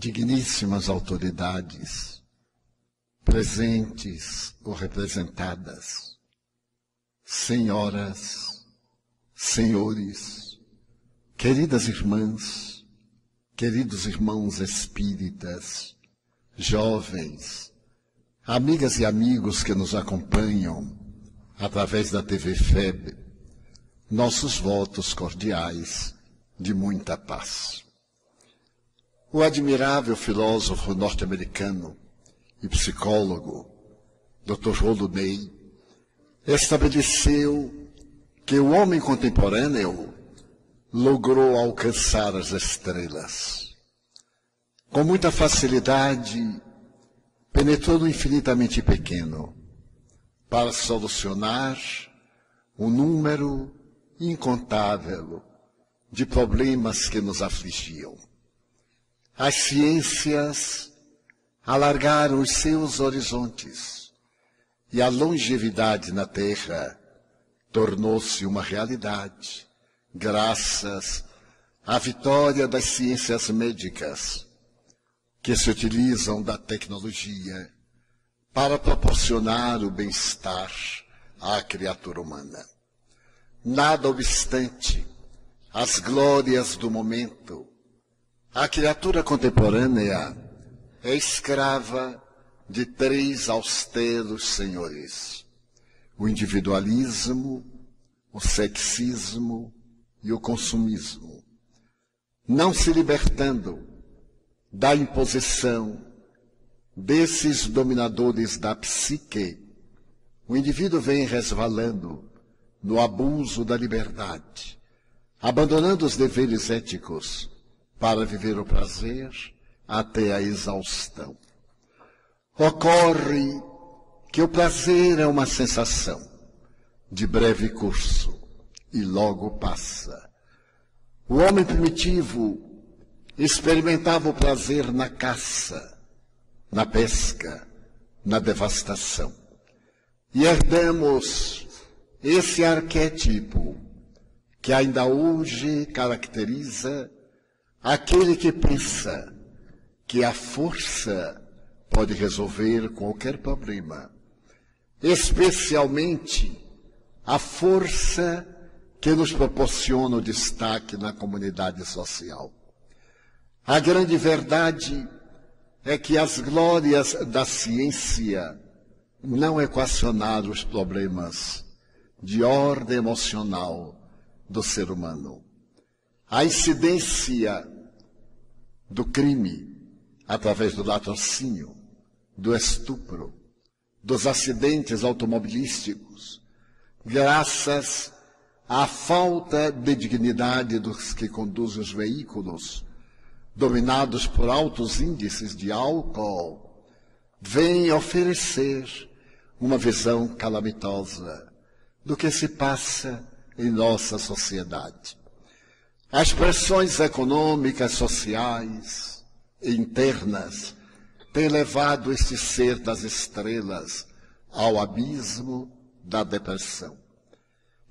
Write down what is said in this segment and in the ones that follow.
digníssimas autoridades, presentes ou representadas, senhoras, senhores, queridas irmãs, queridos irmãos espíritas, jovens, amigas e amigos que nos acompanham através da TV FEB, nossos votos cordiais de muita paz. O admirável filósofo norte-americano e psicólogo Dr. Roldo Ney estabeleceu que o homem contemporâneo logrou alcançar as estrelas. Com muita facilidade, penetrou no infinitamente pequeno para solucionar um número incontável de problemas que nos afligiam. As ciências alargaram os seus horizontes e a longevidade na Terra tornou-se uma realidade, graças à vitória das ciências médicas, que se utilizam da tecnologia para proporcionar o bem-estar à criatura humana. Nada obstante, as glórias do momento a criatura contemporânea é escrava de três austeros senhores: o individualismo, o sexismo e o consumismo. Não se libertando da imposição desses dominadores da psique, o indivíduo vem resvalando no abuso da liberdade, abandonando os deveres éticos para viver o prazer até a exaustão. Ocorre que o prazer é uma sensação de breve curso e logo passa. O homem primitivo experimentava o prazer na caça, na pesca, na devastação. E herdamos esse arquétipo que ainda hoje caracteriza Aquele que pensa que a força pode resolver qualquer problema, especialmente a força que nos proporciona o destaque na comunidade social. A grande verdade é que as glórias da ciência não equacionaram os problemas de ordem emocional do ser humano. A incidência do crime através do latrocínio, do estupro, dos acidentes automobilísticos, graças à falta de dignidade dos que conduzem os veículos, dominados por altos índices de álcool, vem oferecer uma visão calamitosa do que se passa em nossa sociedade. As pressões econômicas, sociais e internas têm levado este ser das estrelas ao abismo da depressão.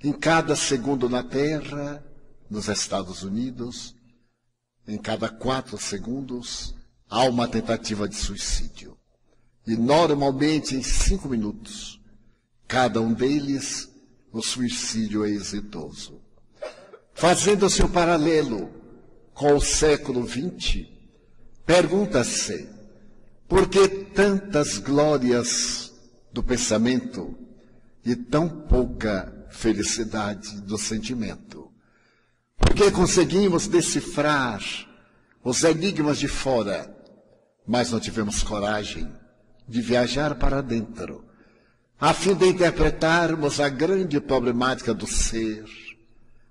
Em cada segundo na Terra, nos Estados Unidos, em cada quatro segundos, há uma tentativa de suicídio. E normalmente em cinco minutos, cada um deles, o suicídio é exitoso. Fazendo-se um paralelo com o século XX, pergunta-se por que tantas glórias do pensamento e tão pouca felicidade do sentimento? Por que conseguimos decifrar os enigmas de fora, mas não tivemos coragem de viajar para dentro, a fim de interpretarmos a grande problemática do ser,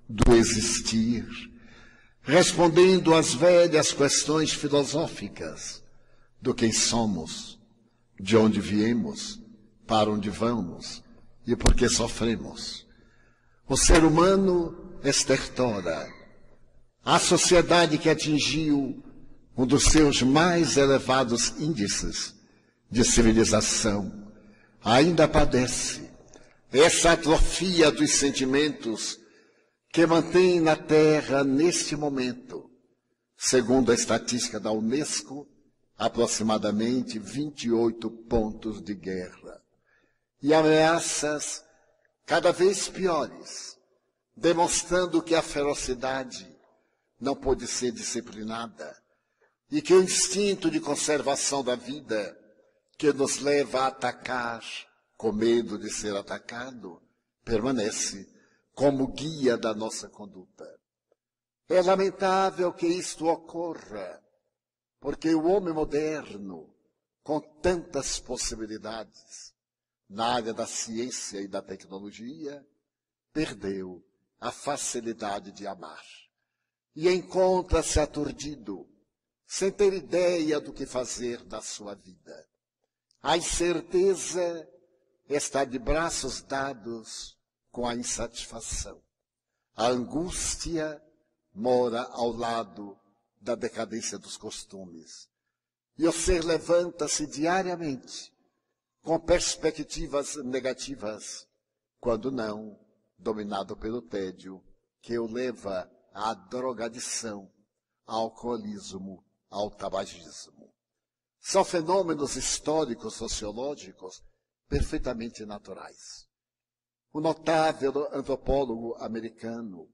do existir, respondendo às velhas questões filosóficas do quem somos, de onde viemos, para onde vamos e por que sofremos. O ser humano estertora. A sociedade que atingiu um dos seus mais elevados índices de civilização ainda padece essa atrofia dos sentimentos que mantém na terra, neste momento, Segundo a estatística da Unesco, aproximadamente 28 pontos de guerra. E ameaças cada vez piores, demonstrando que a ferocidade não pode ser disciplinada e que o instinto de conservação da vida que nos leva a atacar com medo de ser atacado permanece como guia da nossa conduta. É lamentável que isto ocorra, porque o homem moderno, com tantas possibilidades na área da ciência e da tecnologia, perdeu a facilidade de amar e encontra-se aturdido, sem ter ideia do que fazer da sua vida. A incerteza está de braços dados com a insatisfação. A angústia mora ao lado da decadência dos costumes. E o ser levanta-se diariamente com perspectivas negativas, quando não dominado pelo tédio que o leva à drogadição, ao alcoolismo, ao tabagismo. São fenômenos históricos, sociológicos, perfeitamente naturais. O notável antropólogo americano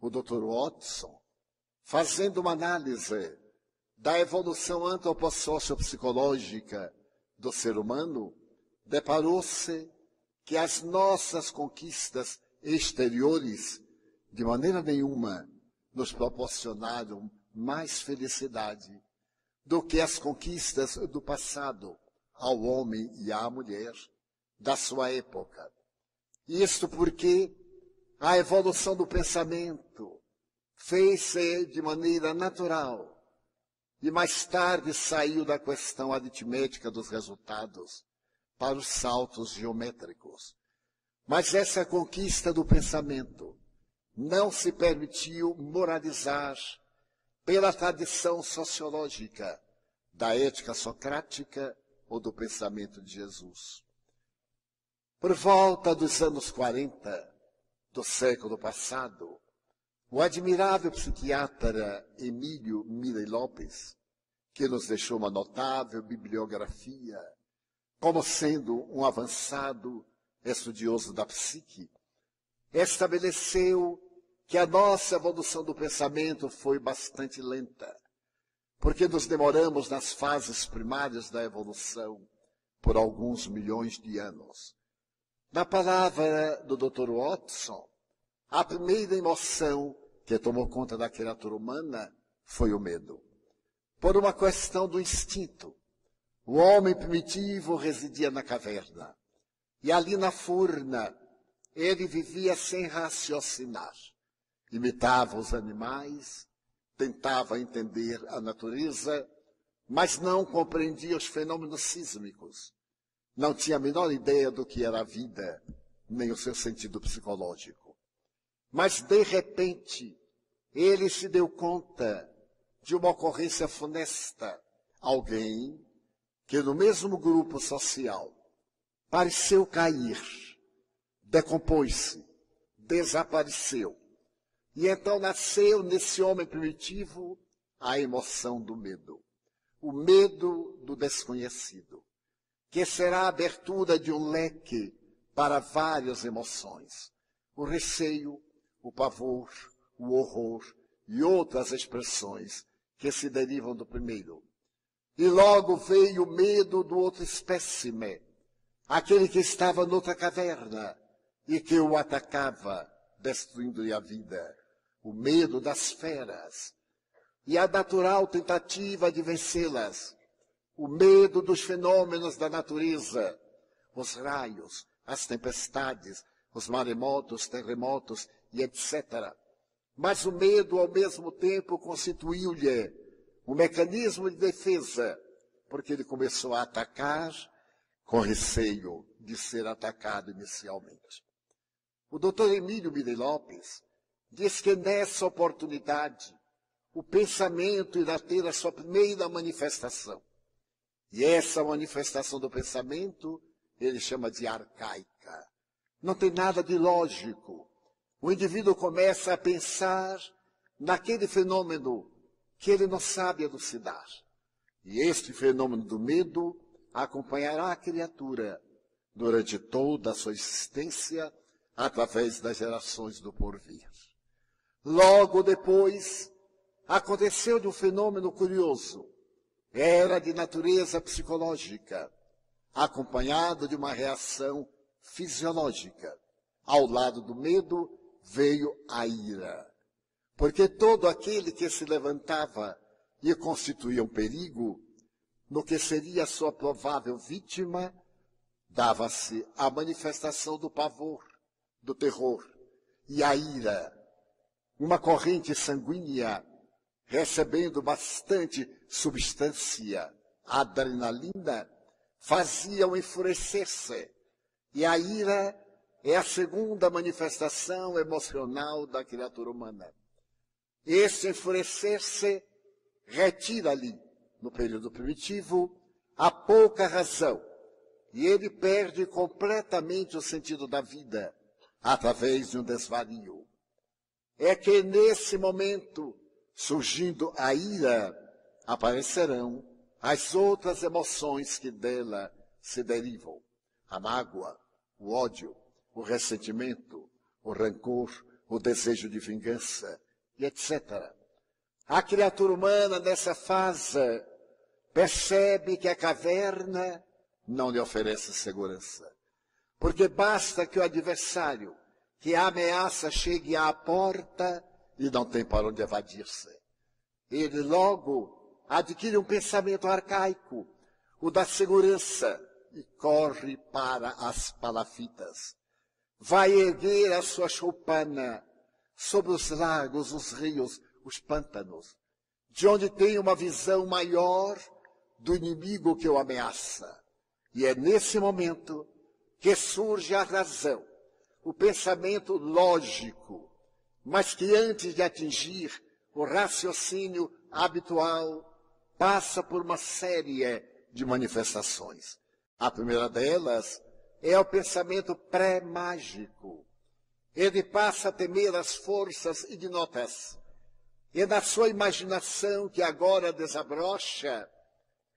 o Dr. Watson, fazendo uma análise da evolução antropossociopsicológica do ser humano, deparou-se que as nossas conquistas exteriores, de maneira nenhuma, nos proporcionaram mais felicidade do que as conquistas do passado ao homem e à mulher da sua época. Isto porque a evolução do pensamento fez-se de maneira natural e mais tarde saiu da questão aritmética dos resultados para os saltos geométricos. Mas essa conquista do pensamento não se permitiu moralizar pela tradição sociológica da ética socrática ou do pensamento de Jesus. Por volta dos anos 40, do século passado, o admirável psiquiatra Emílio Mirey Lopes, que nos deixou uma notável bibliografia, como sendo um avançado estudioso da psique, estabeleceu que a nossa evolução do pensamento foi bastante lenta, porque nos demoramos nas fases primárias da evolução por alguns milhões de anos. Na palavra do Dr. Watson, a primeira emoção que tomou conta da criatura humana foi o medo. Por uma questão do instinto. O homem primitivo residia na caverna. E ali na furna, ele vivia sem raciocinar. Imitava os animais, tentava entender a natureza, mas não compreendia os fenômenos sísmicos não tinha a menor ideia do que era a vida, nem o seu sentido psicológico. Mas, de repente, ele se deu conta de uma ocorrência funesta. Alguém que no mesmo grupo social pareceu cair, decompôs-se, desapareceu. E então nasceu nesse homem primitivo a emoção do medo. O medo do desconhecido que será a abertura de um leque para várias emoções. O receio, o pavor, o horror e outras expressões que se derivam do primeiro. E logo veio o medo do outro espécime, aquele que estava noutra caverna e que o atacava, destruindo-lhe a vida. O medo das feras e a natural tentativa de vencê-las o medo dos fenômenos da natureza, os raios, as tempestades, os maremotos, terremotos e etc. Mas o medo, ao mesmo tempo, constituiu-lhe um mecanismo de defesa, porque ele começou a atacar com receio de ser atacado inicialmente. O doutor Emílio Mire Lopes diz que nessa oportunidade o pensamento irá ter a sua primeira manifestação. E essa manifestação do pensamento ele chama de arcaica. Não tem nada de lógico. O indivíduo começa a pensar naquele fenômeno que ele não sabe elucidar. E este fenômeno do medo acompanhará a criatura durante toda a sua existência, através das gerações do porvir. Logo depois, aconteceu de um fenômeno curioso. Era de natureza psicológica, acompanhado de uma reação fisiológica. Ao lado do medo veio a ira. Porque todo aquele que se levantava e constituía um perigo, no que seria sua provável vítima, dava-se a manifestação do pavor, do terror e a ira. Uma corrente sanguínea recebendo bastante substância, adrenalina, fazia-o enfurecer-se. E a ira é a segunda manifestação emocional da criatura humana. Esse enfurecer-se retira-lhe, no período primitivo, a pouca razão e ele perde completamente o sentido da vida através de um desvario. É que nesse momento, surgindo a ira, aparecerão as outras emoções que dela se derivam: a mágoa, o ódio, o ressentimento, o rancor, o desejo de vingança, e etc. A criatura humana nessa fase percebe que a caverna não lhe oferece segurança. Porque basta que o adversário, que a ameaça, chegue à porta e não tem para onde evadir-se. Ele logo adquire um pensamento arcaico, o da segurança, e corre para as palafitas. Vai erguer a sua choupana sobre os lagos, os rios, os pântanos, de onde tem uma visão maior do inimigo que o ameaça. E é nesse momento que surge a razão, o pensamento lógico, mas que antes de atingir o raciocínio habitual, passa por uma série de manifestações. A primeira delas é o pensamento pré-mágico. Ele passa a temer as forças ignotas. E na sua imaginação, que agora desabrocha,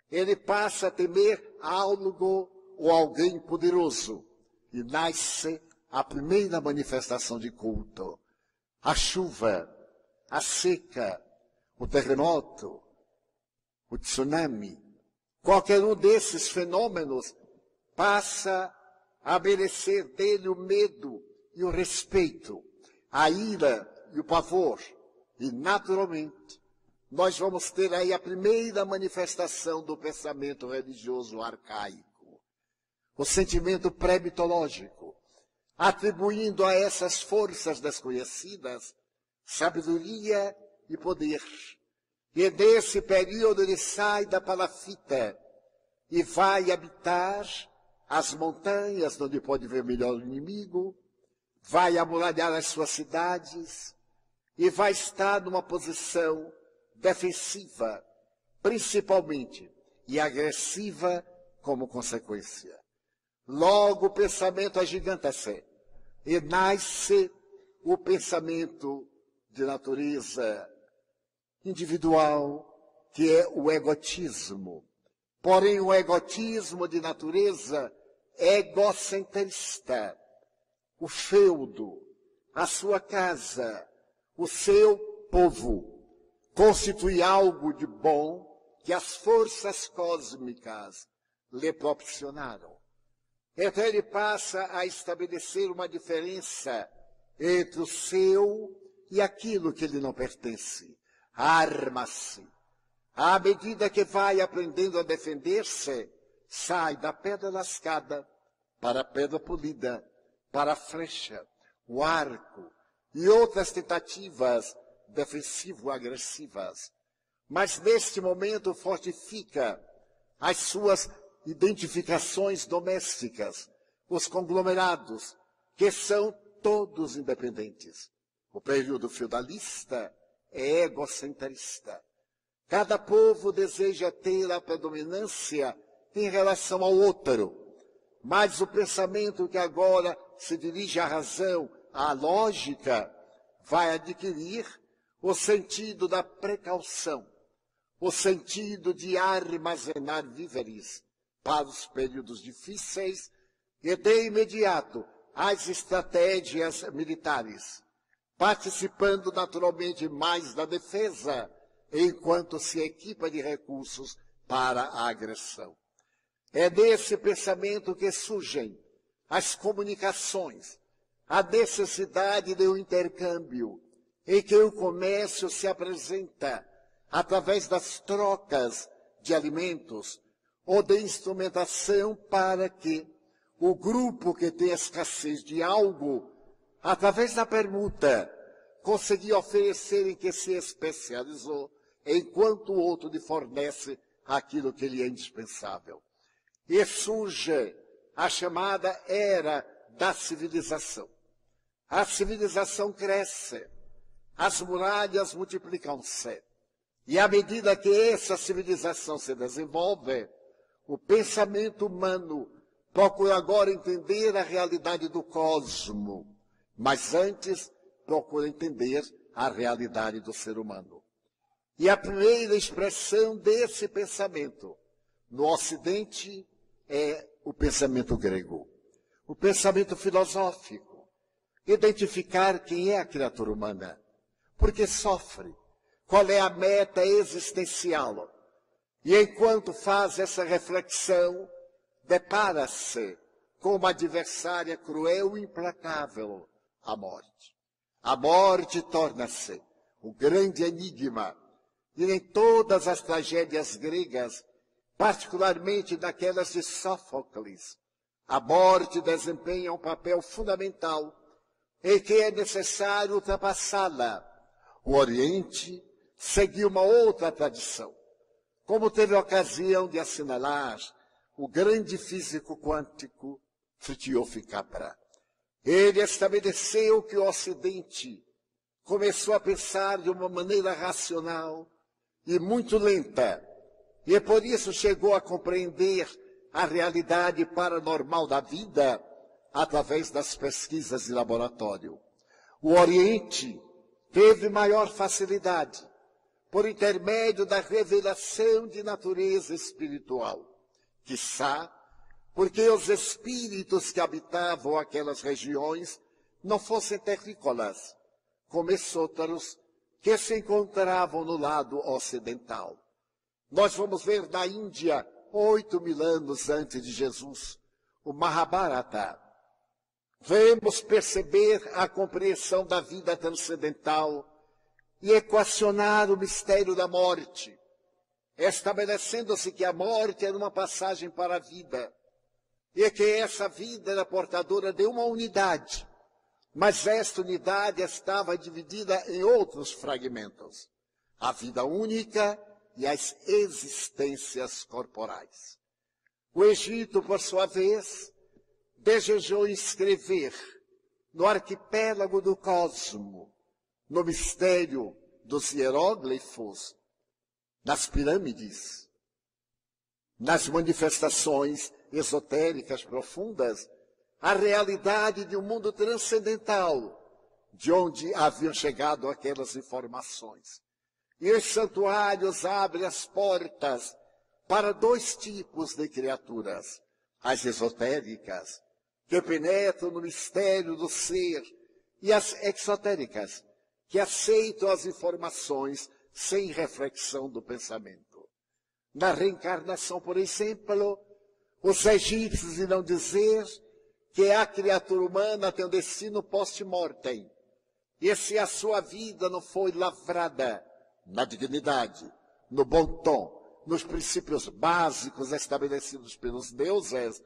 ele passa a temer algo ou alguém poderoso. E nasce a primeira manifestação de culto. A chuva, a seca, o terremoto, o tsunami. Qualquer um desses fenômenos passa a merecer dele o medo e o respeito, a ira e o pavor. E, naturalmente, nós vamos ter aí a primeira manifestação do pensamento religioso arcaico, o sentimento pré-mitológico, atribuindo a essas forças desconhecidas sabedoria e poder. E nesse período ele sai da palafita e vai habitar as montanhas onde pode ver melhor o inimigo, vai amuralhar as suas cidades e vai estar numa posição defensiva, principalmente, e agressiva como consequência. Logo o pensamento agiganta-se e nasce o pensamento de natureza individual, que é o egotismo. Porém, o egotismo de natureza egocentrista. O feudo, a sua casa, o seu povo constitui algo de bom que as forças cósmicas lhe proporcionaram. Então ele passa a estabelecer uma diferença entre o seu e aquilo que lhe não pertence. Arma-se. À medida que vai aprendendo a defender-se, sai da pedra lascada para a pedra polida, para a flecha, o arco e outras tentativas defensivo-agressivas. Mas neste momento fortifica as suas identificações domésticas, os conglomerados, que são todos independentes. O período feudalista é egocentrista. Cada povo deseja ter a predominância em relação ao outro. Mas o pensamento que agora se dirige à razão, à lógica, vai adquirir o sentido da precaução, o sentido de armazenar víveres para os períodos difíceis e de imediato as estratégias militares, participando naturalmente mais da defesa, enquanto se equipa de recursos para a agressão. É desse pensamento que surgem as comunicações, a necessidade de um intercâmbio, em que o comércio se apresenta através das trocas de alimentos ou de instrumentação para que o grupo que tem escassez de algo, através da permuta, conseguir oferecer em que se especializou, enquanto o outro lhe fornece aquilo que lhe é indispensável. E surge a chamada era da civilização. A civilização cresce, as muralhas multiplicam-se. E à medida que essa civilização se desenvolve, o pensamento humano procura agora entender a realidade do cosmo, mas antes procura entender a realidade do ser humano. E a primeira expressão desse pensamento no Ocidente é o pensamento grego, o pensamento filosófico. Identificar quem é a criatura humana, porque sofre, qual é a meta existencial. E enquanto faz essa reflexão, depara-se com uma adversária cruel e implacável, a morte. A morte torna-se o grande enigma. E em todas as tragédias gregas, particularmente naquelas de Sófocles, a morte desempenha um papel fundamental em que é necessário ultrapassá-la. O Oriente seguiu uma outra tradição, como teve ocasião de assinalar o grande físico quântico Fritjof Capra. Ele estabeleceu que o Ocidente começou a pensar de uma maneira racional e muito lenta, e por isso chegou a compreender a realidade paranormal da vida através das pesquisas de laboratório. O Oriente teve maior facilidade por intermédio da revelação de natureza espiritual. Quiçá, porque os espíritos que habitavam aquelas regiões não fossem terrícolas, como esótaros que se encontravam no lado ocidental. Nós vamos ver na Índia, oito mil anos antes de Jesus, o Mahabharata. Vemos perceber a compreensão da vida transcendental e equacionar o mistério da morte, estabelecendo-se que a morte era uma passagem para a vida, e que essa vida era portadora de uma unidade, mas esta unidade estava dividida em outros fragmentos. A vida única e as existências corporais. O Egito, por sua vez, desejou escrever no arquipélago do cosmo no mistério dos hieróglifos, nas pirâmides, nas manifestações esotéricas profundas, a realidade de um mundo transcendental, de onde haviam chegado aquelas informações. E os santuários abrem as portas para dois tipos de criaturas: as esotéricas, que penetram no mistério do ser, e as exotéricas, que aceitam as informações sem reflexão do pensamento. Na reencarnação, por exemplo, os egípcios irão dizer que a criatura humana tem um destino post-mortem. E se a sua vida não foi lavrada na dignidade, no bom tom, nos princípios básicos estabelecidos pelos deuses,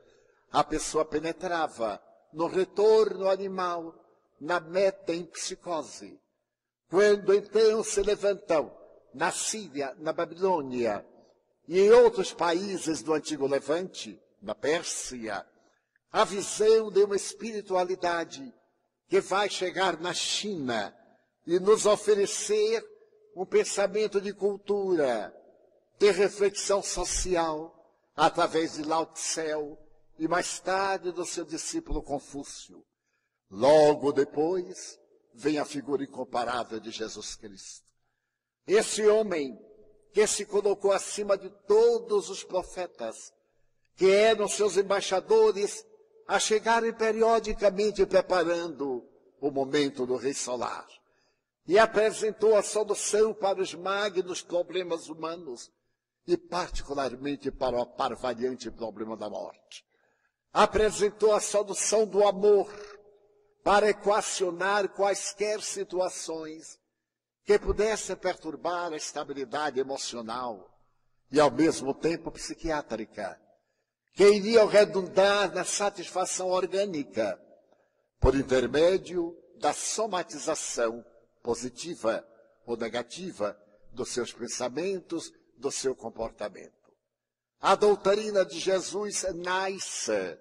a pessoa penetrava no retorno animal, na meta em psicose. Quando então se levantam na Síria, na Babilônia e em outros países do antigo Levante, na Pérsia, a visão de uma espiritualidade que vai chegar na China e nos oferecer um pensamento de cultura, de reflexão social, através de Lao Tse e mais tarde do seu discípulo Confúcio. Logo depois, vem a figura incomparável de Jesus Cristo. Esse homem que se colocou acima de todos os profetas, que eram seus embaixadores a chegarem periodicamente preparando o momento do Rei Solar. E apresentou a solução para os magnos problemas humanos e particularmente para o parvariante problema da morte. Apresentou a solução do amor para equacionar quaisquer situações que pudessem perturbar a estabilidade emocional e ao mesmo tempo psiquiátrica que iriam redundar na satisfação orgânica, por intermédio da somatização positiva ou negativa dos seus pensamentos, do seu comportamento. A doutrina de Jesus nasce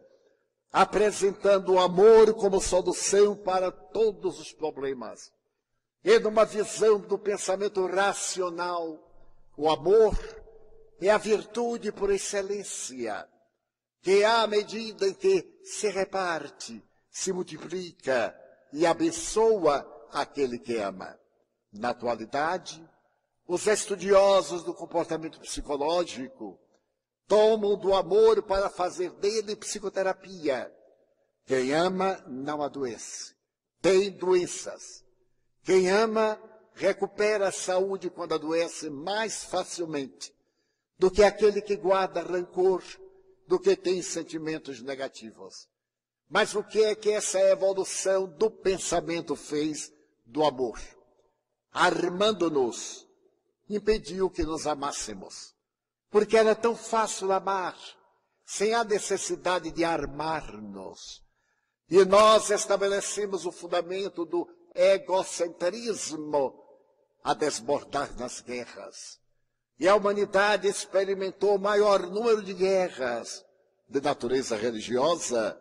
apresentando o amor como solução para todos os problemas. E numa visão do pensamento racional, o amor é a virtude por excelência que à medida em que se reparte, se multiplica e abençoa aquele que ama. Na atualidade, os estudiosos do comportamento psicológico tomam do amor para fazer dele psicoterapia. Quem ama não adoece, tem doenças. Quem ama recupera a saúde quando adoece mais facilmente do que aquele que guarda rancor do que tem sentimentos negativos. Mas o que é que essa evolução do pensamento fez do amor? Armando-nos, impediu que nos amássemos. Porque era tão fácil amar, sem a necessidade de armar-nos. E nós estabelecemos o fundamento do egocentrismo a desbordar nas guerras. E a humanidade experimentou o maior número de guerras de natureza religiosa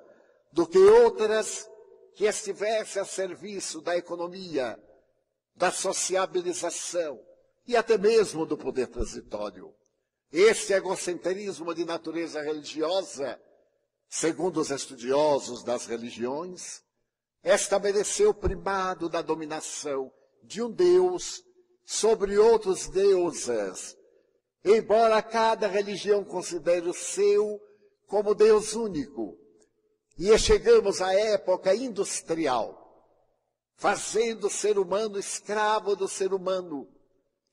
do que outras que estivessem a serviço da economia, da sociabilização e até mesmo do poder transitório. Este egocentrismo de natureza religiosa, segundo os estudiosos das religiões, estabeleceu o primado da dominação de um Deus sobre outros deuses, embora cada religião considere o seu como Deus único. E chegamos à época industrial, fazendo o ser humano escravo do ser humano,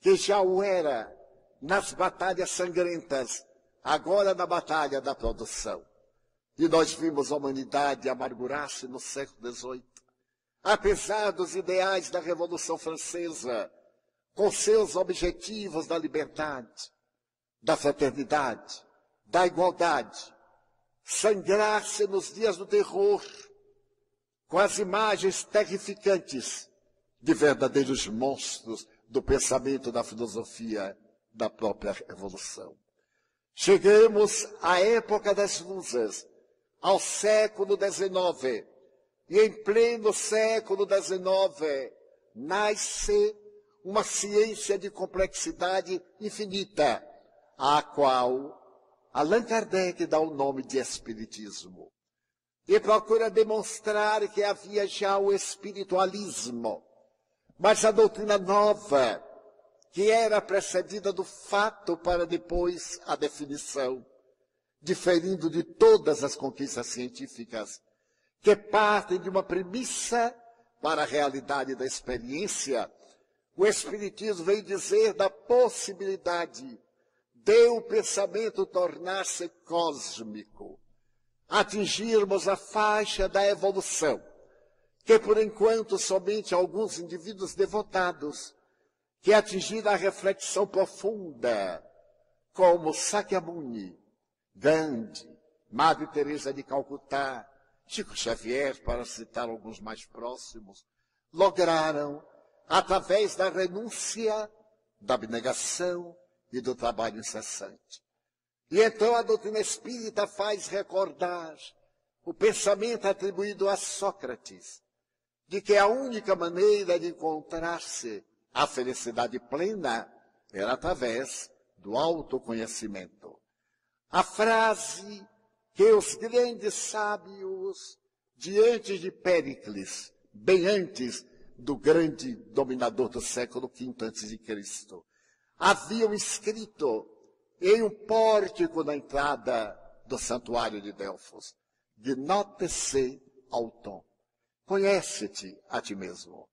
que já o era nas batalhas sangrentas, agora na batalha da produção. E nós vimos a humanidade amargurar-se no século XVIII. Apesar dos ideais da Revolução Francesa, com seus objetivos da liberdade, da fraternidade, da igualdade, sangrar-se nos dias do terror, com as imagens terrificantes de verdadeiros monstros do pensamento da filosofia da própria evolução. Chegamos à época das luzes, ao século XIX, e em pleno século XIX nasce uma ciência de complexidade infinita, a qual Allan Kardec dá o nome de Espiritismo. E procura demonstrar que havia já o espiritualismo, mas a doutrina nova, que era precedida do fato para depois a definição, diferindo de todas as conquistas científicas, que partem de uma premissa para a realidade da experiência, o Espiritismo veio dizer da possibilidade de o pensamento tornar-se cósmico, atingirmos a faixa da evolução, que por enquanto somente alguns indivíduos devotados que atingiram a reflexão profunda, como Sakyamuni, Gandhi, Madre Teresa de Calcutá, Chico Xavier, para citar alguns mais próximos, lograram, através da renúncia, da abnegação, e do trabalho incessante. E então a doutrina espírita faz recordar o pensamento atribuído a Sócrates, de que a única maneira de encontrar-se a felicidade plena era através do autoconhecimento. A frase que os grandes sábios, diante de Péricles, bem antes do grande dominador do século V Cristo, haviam escrito em um pórtico na entrada do santuário de Delfos: Gnótese auton. Conhece-te a ti mesmo.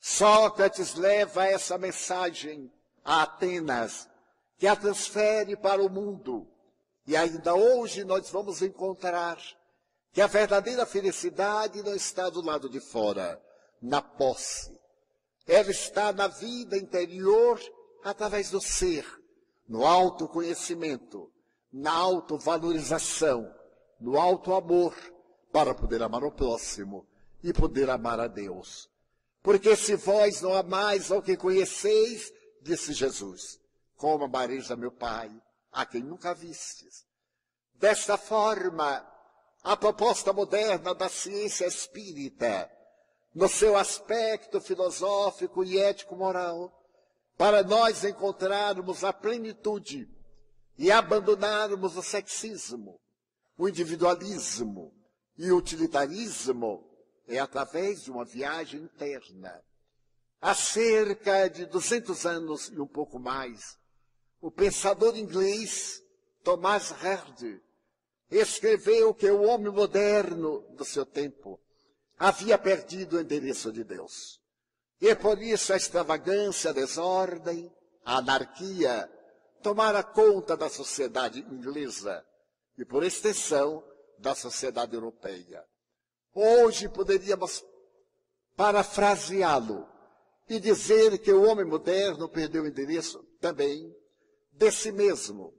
Sócrates leva essa mensagem a Atenas, que a transfere para o mundo. E ainda hoje nós vamos encontrar que a verdadeira felicidade não está do lado de fora, na posse. Ela está na vida interior através do ser, no autoconhecimento, na autovalorização, no alto amor, para poder amar o próximo e poder amar a Deus. Porque se vós não amais ao que conheceis, disse Jesus, como amareis a meu Pai, a quem nunca vistes. Desta forma, a proposta moderna da ciência espírita, no seu aspecto filosófico e ético-moral, para nós encontrarmos a plenitude e abandonarmos o sexismo, o individualismo e o utilitarismo, é através de uma viagem interna. Há cerca de 200 anos e um pouco mais, o pensador inglês Thomas Hardy escreveu que o homem moderno do seu tempo havia perdido o endereço de Deus. E por isso a extravagância, a desordem, a anarquia tomara conta da sociedade inglesa e, por extensão, da sociedade europeia. Hoje poderíamos parafraseá-lo e dizer que o homem moderno perdeu o endereço também de si mesmo.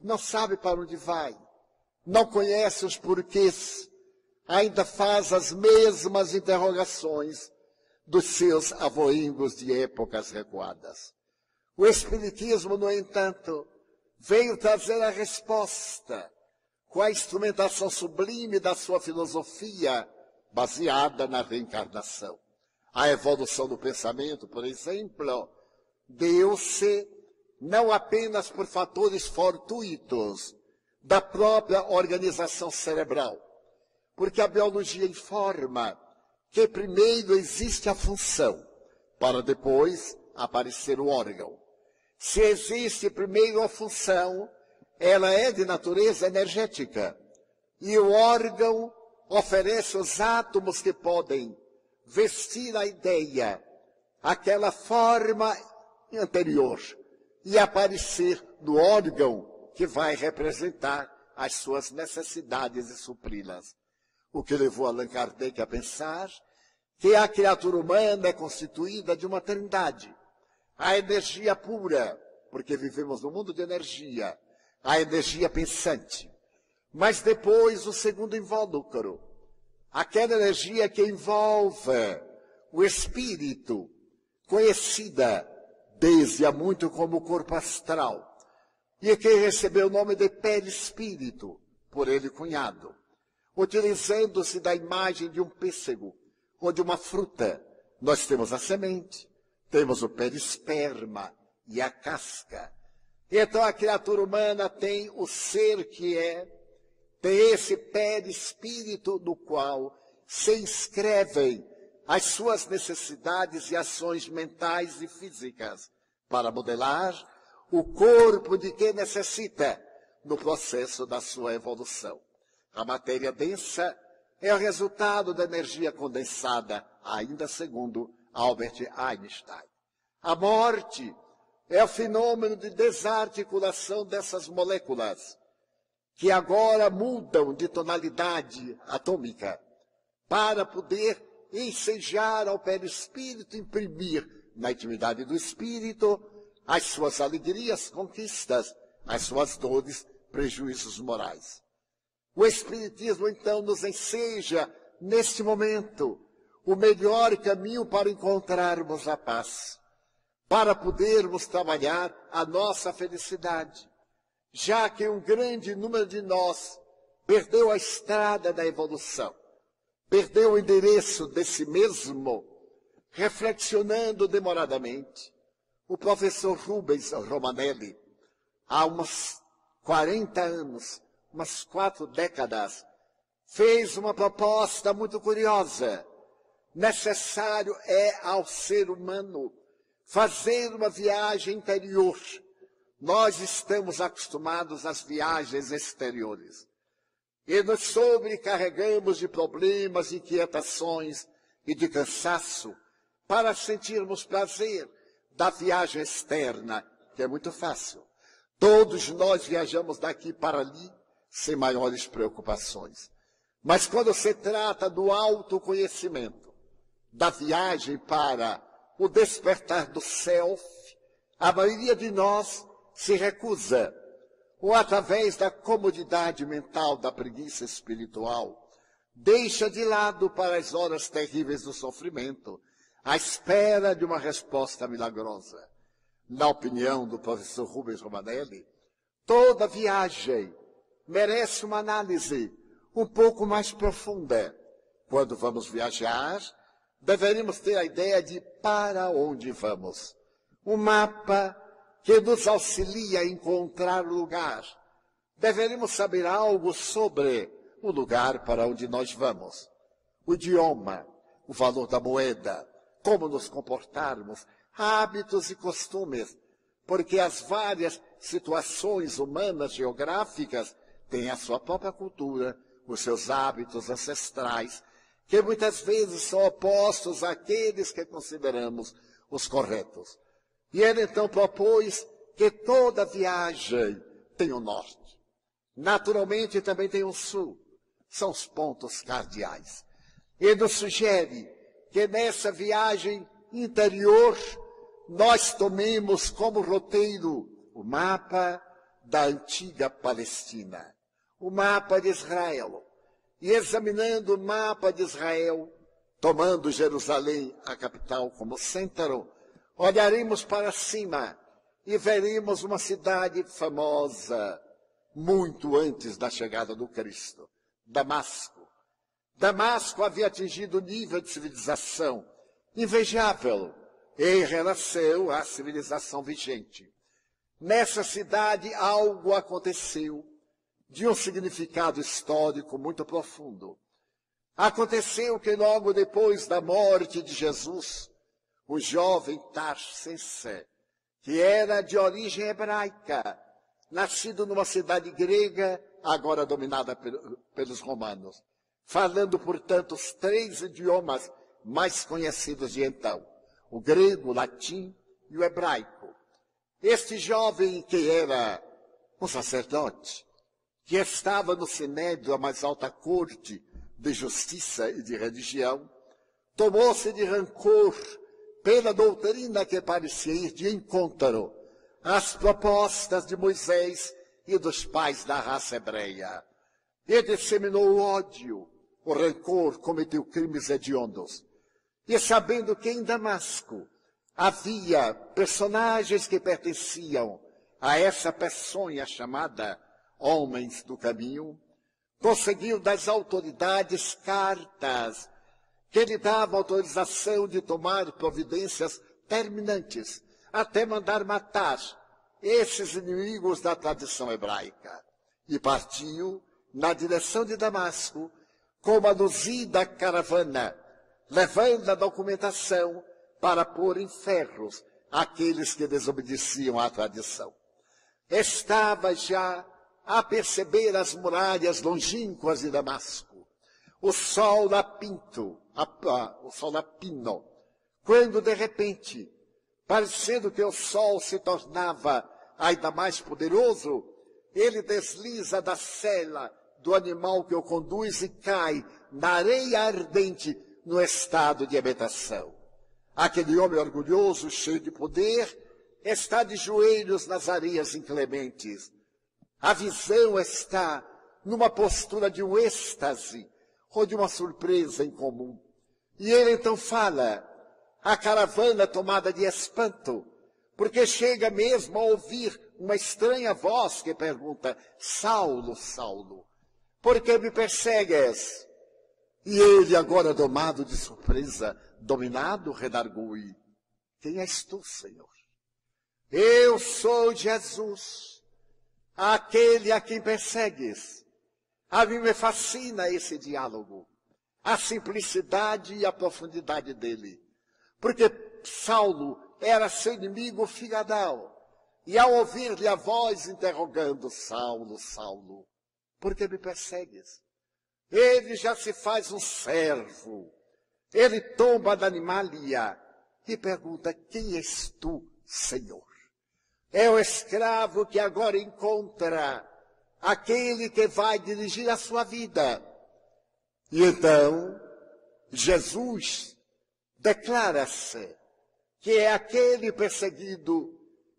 Não sabe para onde vai, não conhece os porquês, ainda faz as mesmas interrogações dos seus avoingos de épocas recuadas. O Espiritismo, no entanto, veio trazer a resposta com a instrumentação sublime da sua filosofia, baseada na reencarnação. A evolução do pensamento, por exemplo, deu-se não apenas por fatores fortuitos da própria organização cerebral, porque a biologia informa que primeiro existe a função, para depois aparecer o órgão. Se existe primeiro a função, ela é de natureza energética. E o órgão oferece os átomos que podem vestir a ideia, aquela forma anterior, e aparecer no órgão que vai representar as suas necessidades e supri-las. O que levou Allan Kardec a pensar que a criatura humana é constituída de uma trindade. A energia pura, porque vivemos num mundo de energia, a energia pensante. Mas depois o segundo invólucro, aquela energia que envolve o espírito, conhecida desde há muito como corpo astral, e que recebeu o nome de perispírito, por ele cunhado, utilizando-se da imagem de um pêssego ou de uma fruta. Nós temos a semente, temos o perisperma e a casca. Então a criatura humana tem o ser que é, tem esse perispírito no qual se inscrevem as suas necessidades e ações mentais e físicas para modelar o corpo de quem necessita no processo da sua evolução. A matéria densa é o resultado da energia condensada, ainda segundo Albert Einstein. A morte é o fenômeno de desarticulação dessas moléculas, que agora mudam de tonalidade atômica, para poder ensejar ao perispírito, imprimir na intimidade do espírito as suas alegrias, conquistas, as suas dores, prejuízos morais. O Espiritismo, então, nos enseja, neste momento, o melhor caminho para encontrarmos a paz para podermos trabalhar a nossa felicidade, já que um grande número de nós perdeu a estrada da evolução, perdeu o endereço de si mesmo, reflexionando demoradamente. O professor Rubens Romanelli, há uns 40 anos, umas quatro décadas, fez uma proposta muito curiosa. Necessário é ao ser humano fazer uma viagem interior. Nós estamos acostumados às viagens exteriores. E nos sobrecarregamos de problemas, inquietações e de cansaço para sentirmos prazer da viagem externa, que é muito fácil. Todos nós viajamos daqui para ali sem maiores preocupações. Mas quando se trata do autoconhecimento, da viagem para o despertar do self, a maioria de nós se recusa, ou através da comodidade mental da preguiça espiritual, deixa de lado para as horas terríveis do sofrimento, à espera de uma resposta milagrosa. Na opinião do professor Rubens Romanelli, toda viagem merece uma análise um pouco mais profunda. Quando vamos viajar, deveríamos ter a ideia de para onde vamos. Um mapa que nos auxilia a encontrar o lugar. Deveríamos saber algo sobre o lugar para onde nós vamos. O idioma, o valor da moeda, como nos comportarmos, hábitos e costumes, porque as várias situações humanas geográficas têm a sua própria cultura, os seus hábitos ancestrais, que muitas vezes são opostos àqueles que consideramos os corretos. E ele então propôs que toda viagem tem o um norte. Naturalmente também tem o um sul. São os pontos cardeais. Ele nos sugere que nessa viagem interior nós tomemos como roteiro o mapa da antiga Palestina, o mapa de Israel. E examinando o mapa de Israel, tomando Jerusalém, a capital, como centro, olharemos para cima e veremos uma cidade famosa, muito antes da chegada do Cristo, Damasco. Damasco havia atingido nível de civilização invejável em relação à civilização vigente. Nessa cidade algo aconteceu de um significado histórico muito profundo. Aconteceu que logo depois da morte de Jesus, o jovem Tarsense, que era de origem hebraica, nascido numa cidade grega, agora dominada pelos romanos, falando, portanto, os três idiomas mais conhecidos de então, o grego, o latim e o hebraico. Este jovem que era um sacerdote, que estava no sinédrio, a mais alta corte de justiça e de religião, tomou-se de rancor pela doutrina que parecia ir de encontro às propostas de Moisés e dos pais da raça hebreia. E disseminou o ódio, o rancor, cometeu crimes hediondos. E sabendo que em Damasco havia personagens que pertenciam a essa peçonha chamada homens do caminho, conseguiu das autoridades cartas que lhe davam autorização de tomar providências terminantes, até mandar matar esses inimigos da tradição hebraica. E partiu na direção de Damasco com uma luzida caravana levando a documentação para pôr em ferros aqueles que desobedeciam à tradição. Estava já a perceber as muralhas longínquas de Damasco, o sol a pinto, a, a, o sol a pino, quando de repente, parecendo que o sol se tornava ainda mais poderoso, ele desliza da cela do animal que o conduz e cai na areia ardente no estado de habitação. Aquele homem orgulhoso, cheio de poder, está de joelhos nas areias inclementes. A visão está numa postura de um êxtase ou de uma surpresa incomum. E ele então fala, a caravana tomada de espanto, porque chega mesmo a ouvir uma estranha voz que pergunta: Saulo, Saulo, por que me persegues? E ele, agora domado de surpresa, dominado, redargui: Quem és tu, Senhor? Eu sou Jesus, aquele a quem persegues. A mim me fascina esse diálogo, a simplicidade e a profundidade dele. Porque Saulo era seu inimigo figadal. E ao ouvir-lhe a voz interrogando, Saulo, Saulo, por que me persegues? Ele já se faz um servo. Ele tomba da animalia e pergunta, quem és tu, Senhor? É o escravo que agora encontra aquele que vai dirigir a sua vida. E então, Jesus declara-se que é aquele perseguido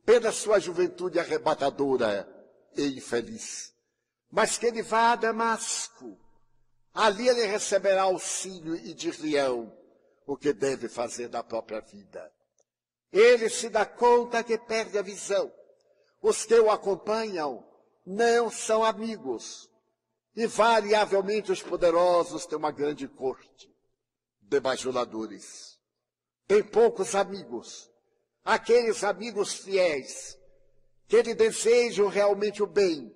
pela sua juventude arrebatadora e infeliz. Mas que ele vá a Damasco. Ali ele receberá auxílio e dir-lhe-ão o que deve fazer da própria vida. Ele se dá conta que perde a visão. Os que o acompanham não são amigos. E variavelmente os poderosos têm uma grande corte de bajuladores. Tem poucos amigos. Aqueles amigos fiéis que lhe desejam realmente o bem.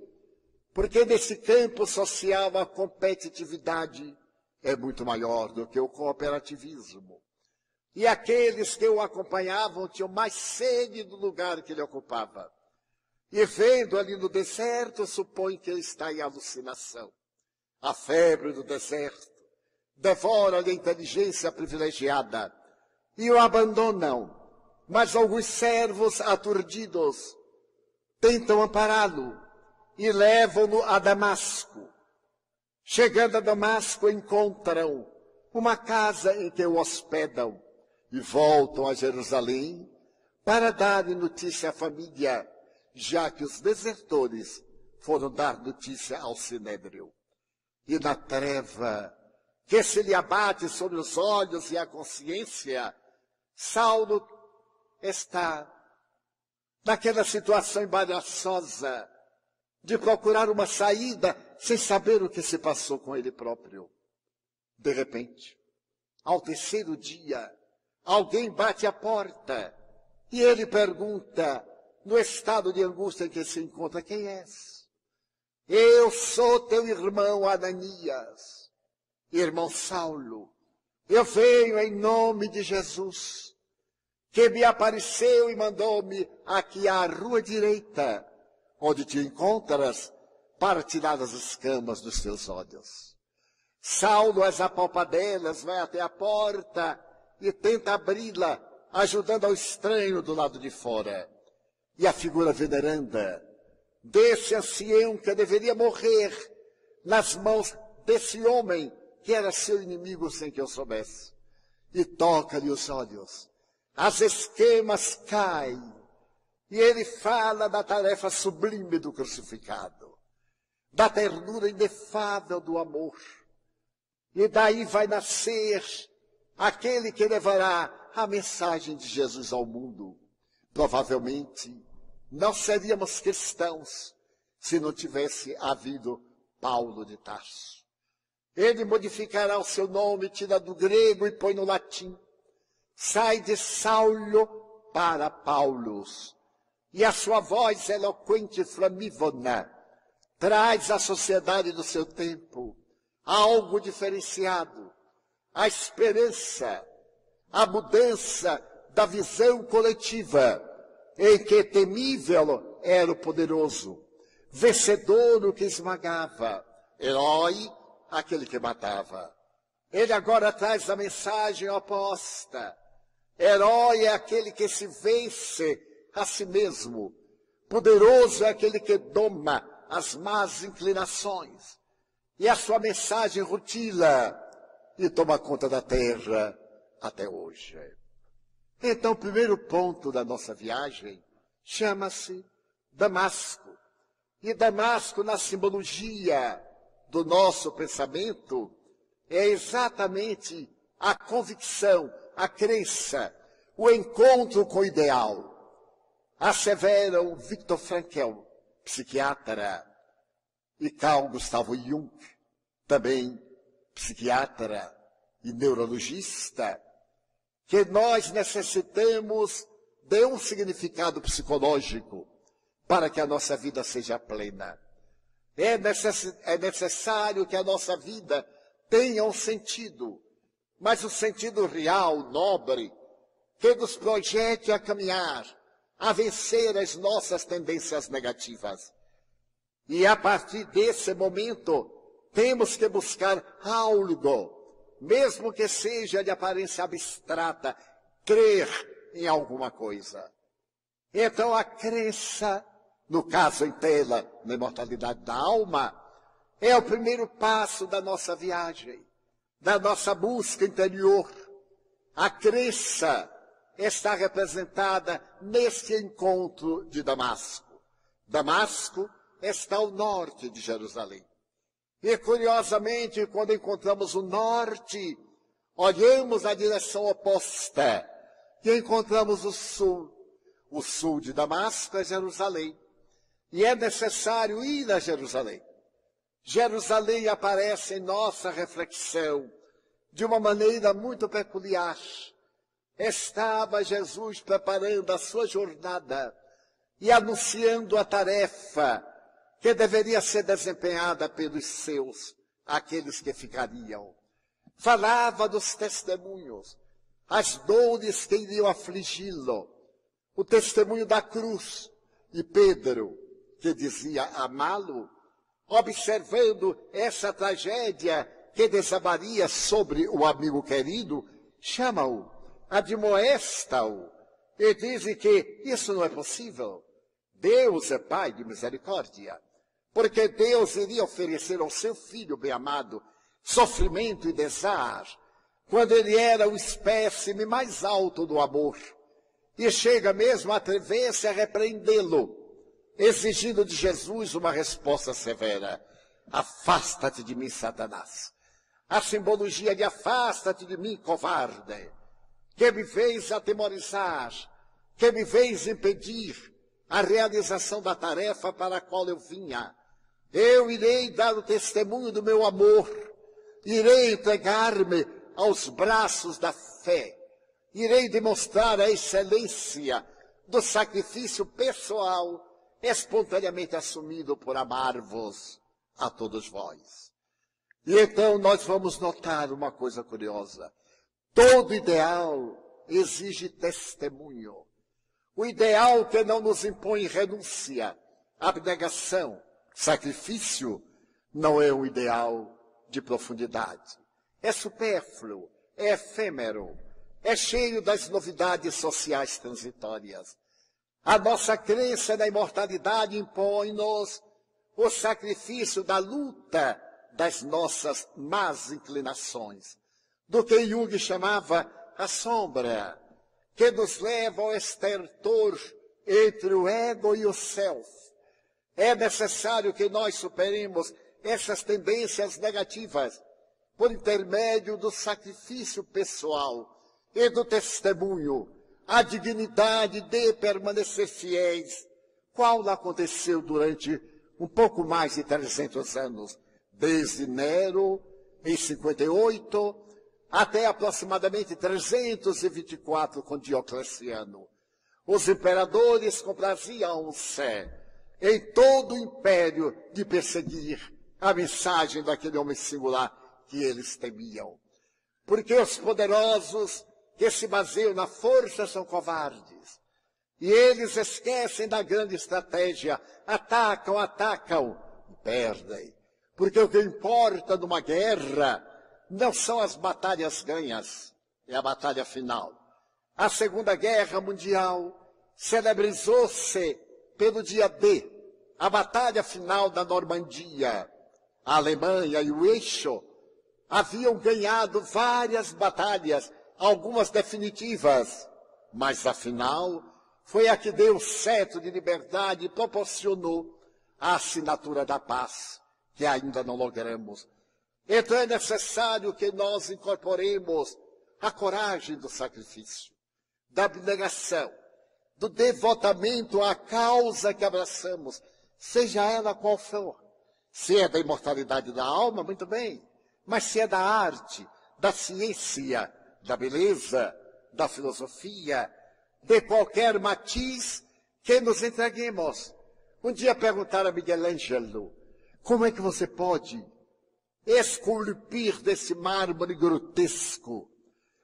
Porque nesse campo social a competitividade é muito maior do que o cooperativismo. E aqueles que o acompanhavam tinham mais sede do lugar que ele ocupava. E vendo ali no deserto, supõe que ele está em alucinação. A febre do deserto devora-lhe a inteligência privilegiada e o abandonam. Mas alguns servos aturdidos tentam ampará-lo e levam-no a Damasco. Chegando a Damasco, encontram uma casa em que o hospedam e voltam a Jerusalém para dar notícia à família, já que os desertores foram dar notícia ao Sinédrio. E na treva que se lhe abate sobre os olhos e a consciência, Saulo está naquela situação embaraçosa de procurar uma saída sem saber o que se passou com ele próprio. De repente, ao terceiro dia, Alguém bate a porta e ele pergunta, no estado de angústia em que se encontra, quem és? Eu sou teu irmão Ananias, irmão Saulo. Eu venho em nome de Jesus, que me apareceu e mandou-me aqui à rua direita, onde te encontras, tirar as escamas dos teus olhos. Saulo, as apalpadelas, vai até a porta e tenta abri-la, ajudando ao estranho do lado de fora. E a figura veneranda desse ancião que deveria morrer nas mãos desse homem que era seu inimigo sem que eu soubesse. E toca-lhe os olhos. As esquemas caem. E ele fala da tarefa sublime do crucificado, da ternura inefável do amor. E daí vai nascer aquele que levará a mensagem de Jesus ao mundo. Provavelmente não seríamos cristãos se não tivesse havido Paulo de Tarso. Ele modificará o seu nome, tira do grego e põe no latim. Sai de Saulo para Paulus. E a sua voz eloquente e flamívona traz à sociedade do seu tempo algo diferenciado, a esperança, a mudança da visão coletiva, em que temível era o poderoso, vencedor o que esmagava, herói aquele que matava. Ele agora traz a mensagem oposta. Herói é aquele que se vence a si mesmo. Poderoso é aquele que doma as más inclinações. E a sua mensagem rutila e toma conta da terra até hoje. Então, o primeiro ponto da nossa viagem chama-se Damasco. E Damasco, na simbologia do nosso pensamento, é exatamente a convicção, a crença, o encontro com o ideal. Asseveram Victor Frankl, psiquiatra, e Carl Gustavo Jung, também psiquiatra e neurologista, que nós necessitamos de um significado psicológico para que a nossa vida seja plena. É, necess, é necessário que a nossa vida tenha um sentido, mas o um sentido real, nobre, que nos projete a caminhar, a vencer as nossas tendências negativas. E a partir desse momento, temos que buscar algo, mesmo que seja de aparência abstrata, crer em alguma coisa. Então a crença, no caso em tela, na imortalidade da alma, é o primeiro passo da nossa viagem, da nossa busca interior. A crença está representada neste encontro de Damasco. Damasco está ao norte de Jerusalém. E curiosamente, quando encontramos o norte, olhamos a direção oposta e encontramos o sul. O sul de Damasco é Jerusalém. E é necessário ir a Jerusalém. Jerusalém aparece em nossa reflexão de uma maneira muito peculiar. Estava Jesus preparando a sua jornada e anunciando a tarefa que deveria ser desempenhada pelos seus, aqueles que ficariam. Falava dos testemunhos, as dores que iriam afligi-lo, o testemunho da cruz, e Pedro, que dizia amá-lo, observando essa tragédia que desabaria sobre o amigo querido, chama-o, admoesta-o, e diz que isso não é possível. Deus é Pai de misericórdia porque Deus iria oferecer ao seu filho bem-amado sofrimento e desar, quando ele era o espécime mais alto do amor, e chega mesmo a atrever-se a repreendê-lo, exigindo de Jesus uma resposta severa: Afasta-te de mim, Satanás. A simbologia de afasta-te de mim, covarde, que me fez atemorizar, que me fez impedir a realização da tarefa para a qual eu vinha eu irei dar o testemunho do meu amor, irei entregar-me aos braços da fé, irei demonstrar a excelência do sacrifício pessoal espontaneamente assumido por amar-vos a todos vós. E então nós vamos notar uma coisa curiosa. Todo ideal exige testemunho. O ideal que não nos impõe renúncia, abnegação, Sacrifício não é um ideal de profundidade. É supérfluo, é efêmero, é cheio das novidades sociais transitórias. A nossa crença na imortalidade impõe-nos o sacrifício da luta das nossas más inclinações, do que Jung chamava a sombra, que nos leva ao estertor entre o ego e o self, é necessário que nós superemos essas tendências negativas por intermédio do sacrifício pessoal e do testemunho, a dignidade de permanecer fiéis, qual aconteceu durante um pouco mais de 300 anos, desde Nero, em 58, até aproximadamente 324 com Diocleciano. Os imperadores compraziam-se em todo o império de perseguir a mensagem daquele homem singular que eles temiam. Porque os poderosos que se baseiam na força são covardes. E eles esquecem da grande estratégia, atacam, atacam e perdem. Porque o que importa numa guerra não são as batalhas ganhas, é a batalha final. A Segunda Guerra Mundial celebrizou-se pelo dia D, a batalha final da Normandia. A Alemanha e o Eixo haviam ganhado várias batalhas, algumas definitivas, mas a final foi a que deu o cetro de liberdade e proporcionou a assinatura da paz, que ainda não logramos. Então é necessário que nós incorporemos a coragem do sacrifício, da abnegação, do devotamento à causa que abraçamos, seja ela qual for. Se é da imortalidade da alma, muito bem. Mas se é da arte, da ciência, da beleza, da filosofia, de qualquer matiz que nos entreguemos. Um dia perguntaram a Miguel como é que você pode esculpir desse mármore grotesco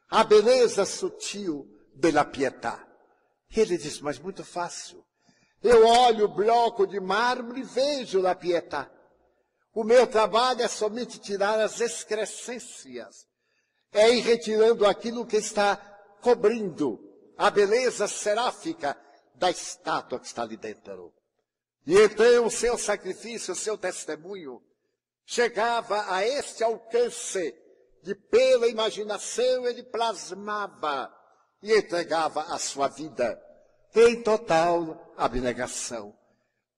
a beleza sutil de la pietà. Ele diz, mas muito fácil. Eu olho o bloco de mármore e vejo la pietà. O meu trabalho é somente tirar as excrescências. É ir retirando aquilo que está cobrindo a beleza seráfica da estátua que está ali dentro. E então o seu sacrifício, o seu testemunho, chegava a este alcance de pela imaginação ele plasmava e entregava a sua vida em total abnegação.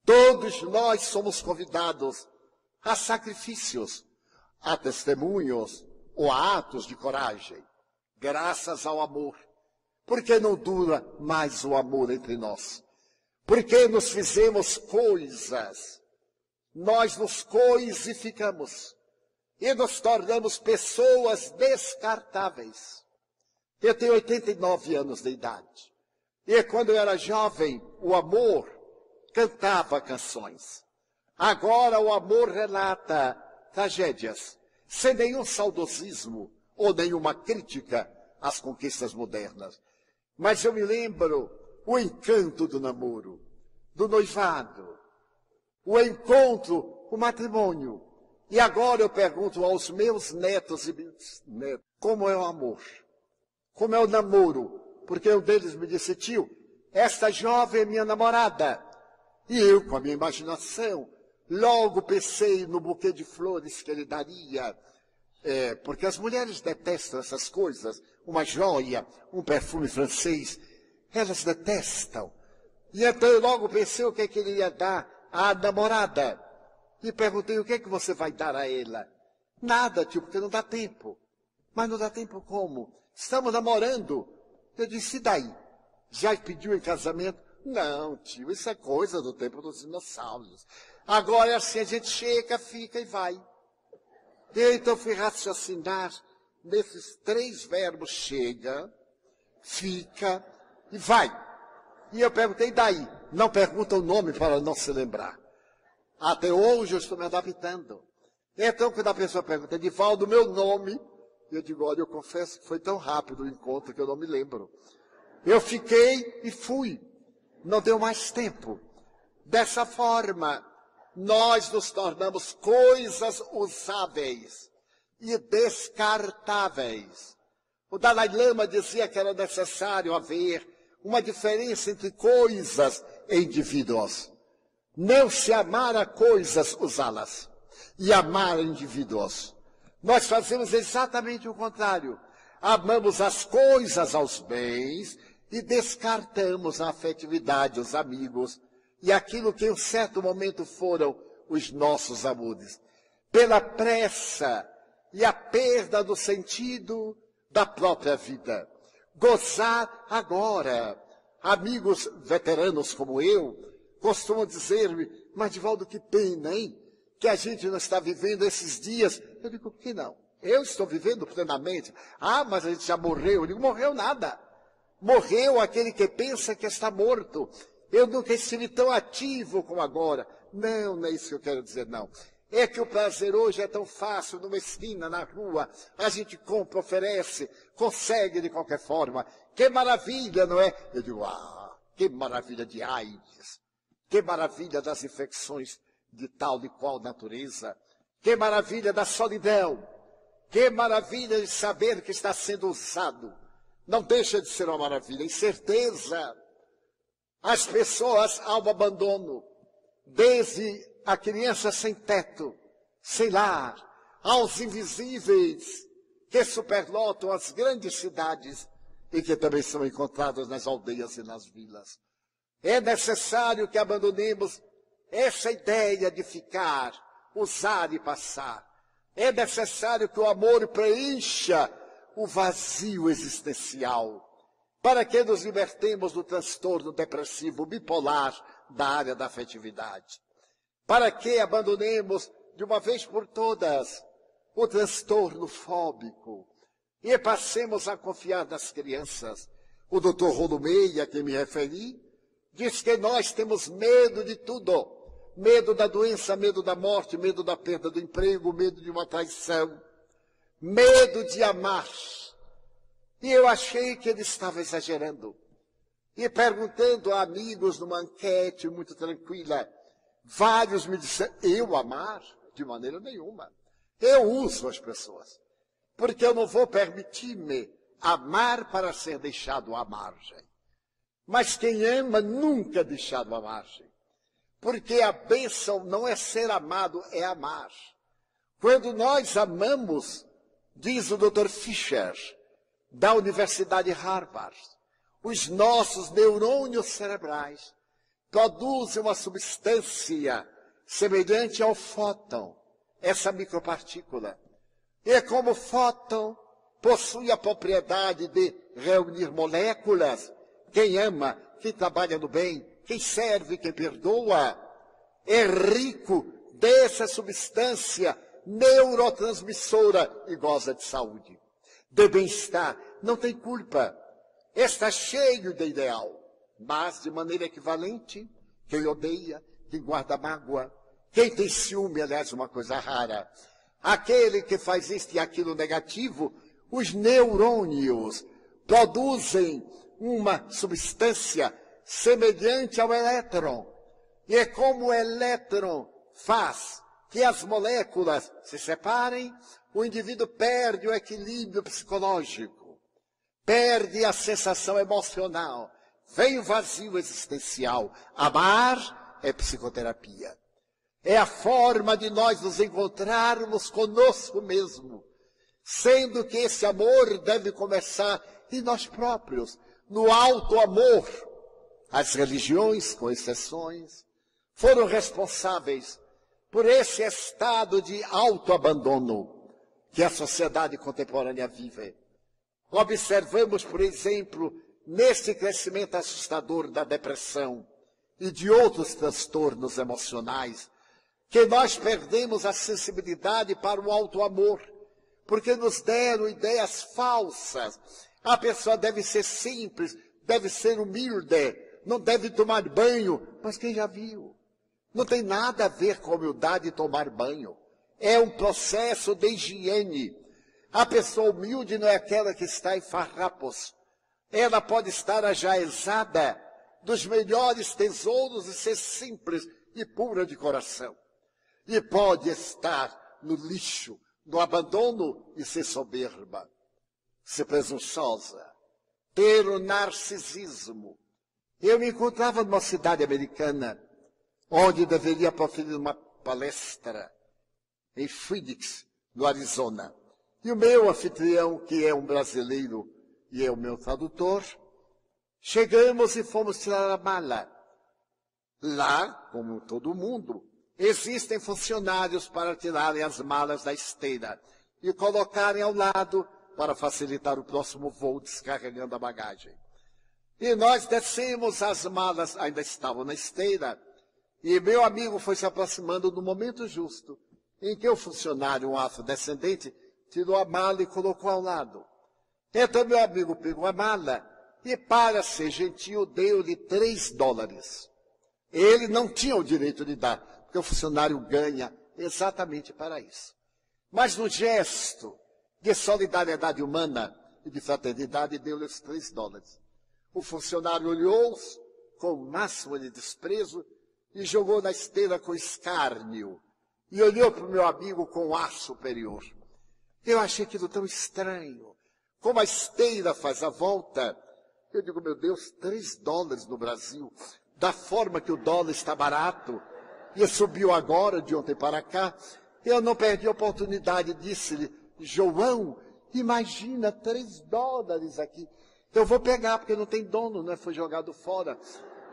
Todos nós somos convidados a sacrifícios, a testemunhos ou a atos de coragem, graças ao amor. Porque não dura mais o amor entre nós? Porque nos fizemos coisas, nós nos coisificamos e nos tornamos pessoas descartáveis. Eu tenho 89 anos de idade. E quando eu era jovem, o amor cantava canções. Agora o amor relata tragédias, sem nenhum saudosismo ou nenhuma crítica às conquistas modernas. Mas eu me lembro o encanto do namoro, do noivado, o encontro, o matrimônio. E agora eu pergunto aos meus netos e bisnetos, como é o amor? Como é o namoro? Porque um deles me disse, tio, esta jovem é minha namorada. E eu, com a minha imaginação, logo pensei no buquê de flores que ele daria. É, porque as mulheres detestam essas coisas. Uma joia, um perfume francês. Elas detestam. E então eu logo pensei o que, é que ele ia dar à namorada. E perguntei o que é que você vai dar a ela. Nada, tio, porque não dá tempo. Mas não dá tempo como? Estamos namorando. Eu disse, e daí? Já pediu em casamento? Não, tio, isso é coisa do tempo dos dinossauros. Agora é assim, a gente chega, fica e vai. Eu então fui raciocinar nesses três verbos chega, fica e vai. E eu perguntei, e daí? Não pergunta o nome para não se lembrar. Até hoje eu estou me adaptando. Então, quando a pessoa pergunta, Edivaldo, meu nome, e eu digo, olha, eu confesso que foi tão rápido o encontro que eu não me lembro. Eu fiquei e fui. Não deu mais tempo. Dessa forma, nós nos tornamos coisas usáveis e descartáveis. O Dalai Lama dizia que era necessário haver uma diferença entre coisas e indivíduos. Não se amar a coisas, usá-las, e amar indivíduos. Nós fazemos exatamente o contrário. Amamos as coisas aos bens e descartamos a afetividade, os amigos e aquilo que em um certo momento foram os nossos amores. Pela pressa e a perda do sentido da própria vida. Gozar agora. Amigos veteranos como eu costumam dizer-me, mas Divaldo, que pena, hein? Que a gente não está vivendo esses dias eu digo, que não? Eu estou vivendo plenamente. Ah, mas a gente já morreu. Eu digo, morreu nada. Morreu aquele que pensa que está morto. Eu nunca estive tão ativo como agora. Não, não é isso que eu quero dizer, não. É que o prazer hoje é tão fácil, numa esquina, na rua, a gente compra, oferece, consegue de qualquer forma. Que maravilha, não é? Eu digo, ah, que maravilha de AIDS, que maravilha das infecções de tal e qual natureza. Que maravilha da solidão. Que maravilha de saber que está sendo usado. Não deixa de ser uma maravilha. Incerteza. As pessoas ao abandono. Desde a criança sem teto, sem lar, aos invisíveis que superlotam as grandes cidades e que também são encontradas nas aldeias e nas vilas. É necessário que abandonemos essa ideia de ficar usar e passar. É necessário que o amor preencha o vazio existencial, para que nos libertemos do transtorno depressivo bipolar da área da afetividade. Para que abandonemos de uma vez por todas o transtorno fóbico e passemos a confiar nas crianças. O doutor Rolumeia, a quem me referi, diz que nós temos medo de tudo medo da doença, medo da morte, medo da perda do emprego, medo de uma traição, medo de amar. E eu achei que ele estava exagerando. E perguntando a amigos numa enquete muito tranquila, vários me disseram, eu amar? De maneira nenhuma. Eu uso as pessoas. Porque eu não vou permitir-me amar para ser deixado à margem. Mas quem ama nunca é deixado à margem. Porque a bênção não é ser amado, é amar. Quando nós amamos, diz o Dr. Fischer, da Universidade Harvard, os nossos neurônios cerebrais produzem uma substância semelhante ao fóton, essa micropartícula. E como fóton possui a propriedade de reunir moléculas, quem ama, quem trabalha no bem, quem serve, quem perdoa, é rico dessa substância neurotransmissora e goza de saúde, de bem-estar, não tem culpa. Está cheio de ideal, mas de maneira equivalente, quem odeia, quem guarda mágoa, quem tem ciúme, aliás, uma coisa rara, aquele que faz isto e aquilo negativo, os neurônios produzem uma substância semelhante ao elétron. E é como o elétron faz que as moléculas se separem, o indivíduo perde o equilíbrio psicológico perde a sensação emocional, vem o vazio existencial. Amar é psicoterapia. É a forma de nós nos encontrarmos conosco mesmo, sendo que esse amor deve começar em nós próprios, no alto amor. As religiões, com exceções, foram responsáveis por esse estado de autoabandono que a sociedade contemporânea vive. Observamos, por exemplo, nesse crescimento assustador da depressão e de outros transtornos emocionais, que nós perdemos a sensibilidade para o alto amor, porque nos deram ideias falsas. A pessoa deve ser simples, deve ser humilde, não deve tomar banho, mas quem já viu? Não tem nada a ver com humildade tomar banho. É um processo de higiene. A pessoa humilde não é aquela que está em farrapos. Ela pode estar ajaezada dos melhores tesouros e ser simples e pura de coração. E pode estar no lixo, no abandono e ser soberba, ser presunçosa, ter o narcisismo. Eu me encontrava numa cidade americana, onde deveria proferir uma palestra, em Phoenix, no Arizona. E o meu anfitrião, que é um brasileiro e é o meu tradutor, chegamos e fomos tirar a mala. Lá, como todo mundo, existem funcionários para tirarem as malas da esteira e colocarem ao lado para facilitar o próximo voo descarregando a bagagem. E nós descemos, as malas ainda estavam na esteira, e meu amigo foi se aproximando no momento justo em que o funcionário, um afrodescendente, tirou a mala e colocou ao lado. Então meu amigo pegou a mala e, para ser gentil, deu-lhe três dólares. Ele não tinha o direito de dar, porque o funcionário ganha exatamente para isso. Mas no gesto de solidariedade humana e de fraternidade, deu-lhe os três dólares. O funcionário olhou com o máximo de desprezo e jogou na esteira com escárnio. E olhou para o meu amigo com ar superior. Eu achei aquilo tão estranho. Como a esteira faz a volta. Eu digo, meu Deus, três dólares no Brasil. Da forma que o dólar está barato. E subiu agora, de ontem para cá. Eu não perdi a oportunidade, disse-lhe, João, imagina três dólares aqui. Eu vou pegar, porque não tem dono, né? Foi jogado fora.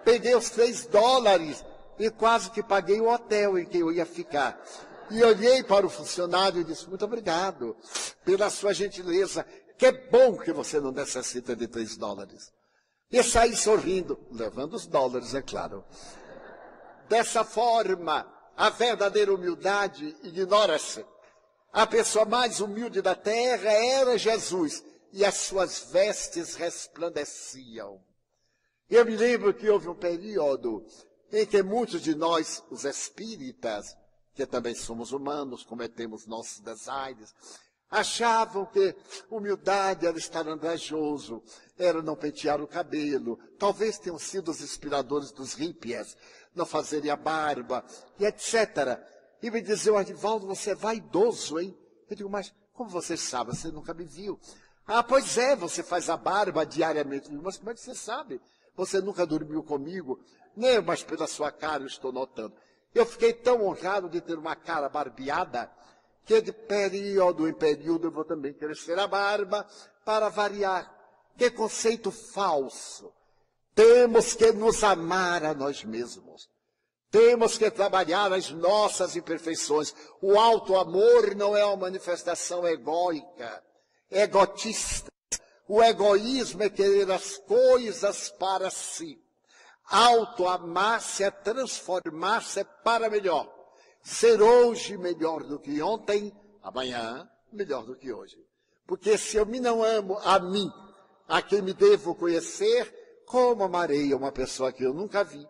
Peguei os três dólares e quase que paguei o hotel em que eu ia ficar. E olhei para o funcionário e disse: Muito obrigado pela sua gentileza. Que bom que você não necessita de três dólares. E saí sorrindo, levando os dólares, é claro. Dessa forma, a verdadeira humildade ignora-se. A pessoa mais humilde da terra era Jesus, e as suas vestes resplandeciam. Eu me lembro que houve um período em que muitos de nós, os espíritas, que também somos humanos, cometemos nossos desaires. Achavam que humildade era estar andrajoso, era não pentear o cabelo. Talvez tenham sido os inspiradores dos hippies, não fazerem a barba, e etc. E me diziam, Arnivaldo, você é vaidoso, hein? Eu digo, mas como você sabe? Você nunca me viu. Ah, pois é, você faz a barba diariamente. Mas como é que você sabe? Você nunca dormiu comigo? Nem, mas pela sua cara eu estou notando. Eu fiquei tão honrado de ter uma cara barbeada que de período em período eu vou também crescer a barba para variar. Que conceito falso. Temos que nos amar a nós mesmos. Temos que trabalhar as nossas imperfeições. O alto amor não é uma manifestação egóica, egotista. O egoísmo é querer as coisas para si. Auto amar-se é transformar-se para melhor ser hoje melhor do que ontem, amanhã melhor do que hoje. Porque se eu me não amo a mim, a quem me devo conhecer, como amarei uma pessoa que eu nunca vi?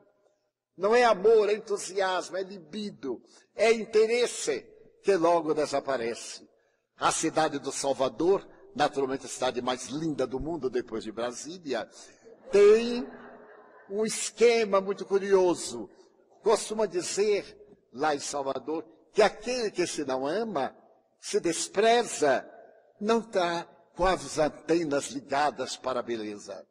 Não é amor, é entusiasmo, é libido, é interesse que logo desaparece. A cidade do Salvador, naturalmente a cidade mais linda do mundo depois de Brasília, tem um esquema muito curioso. Costuma dizer lá em Salvador, que aquele que se não ama, se despreza, não está com as antenas ligadas para a beleza.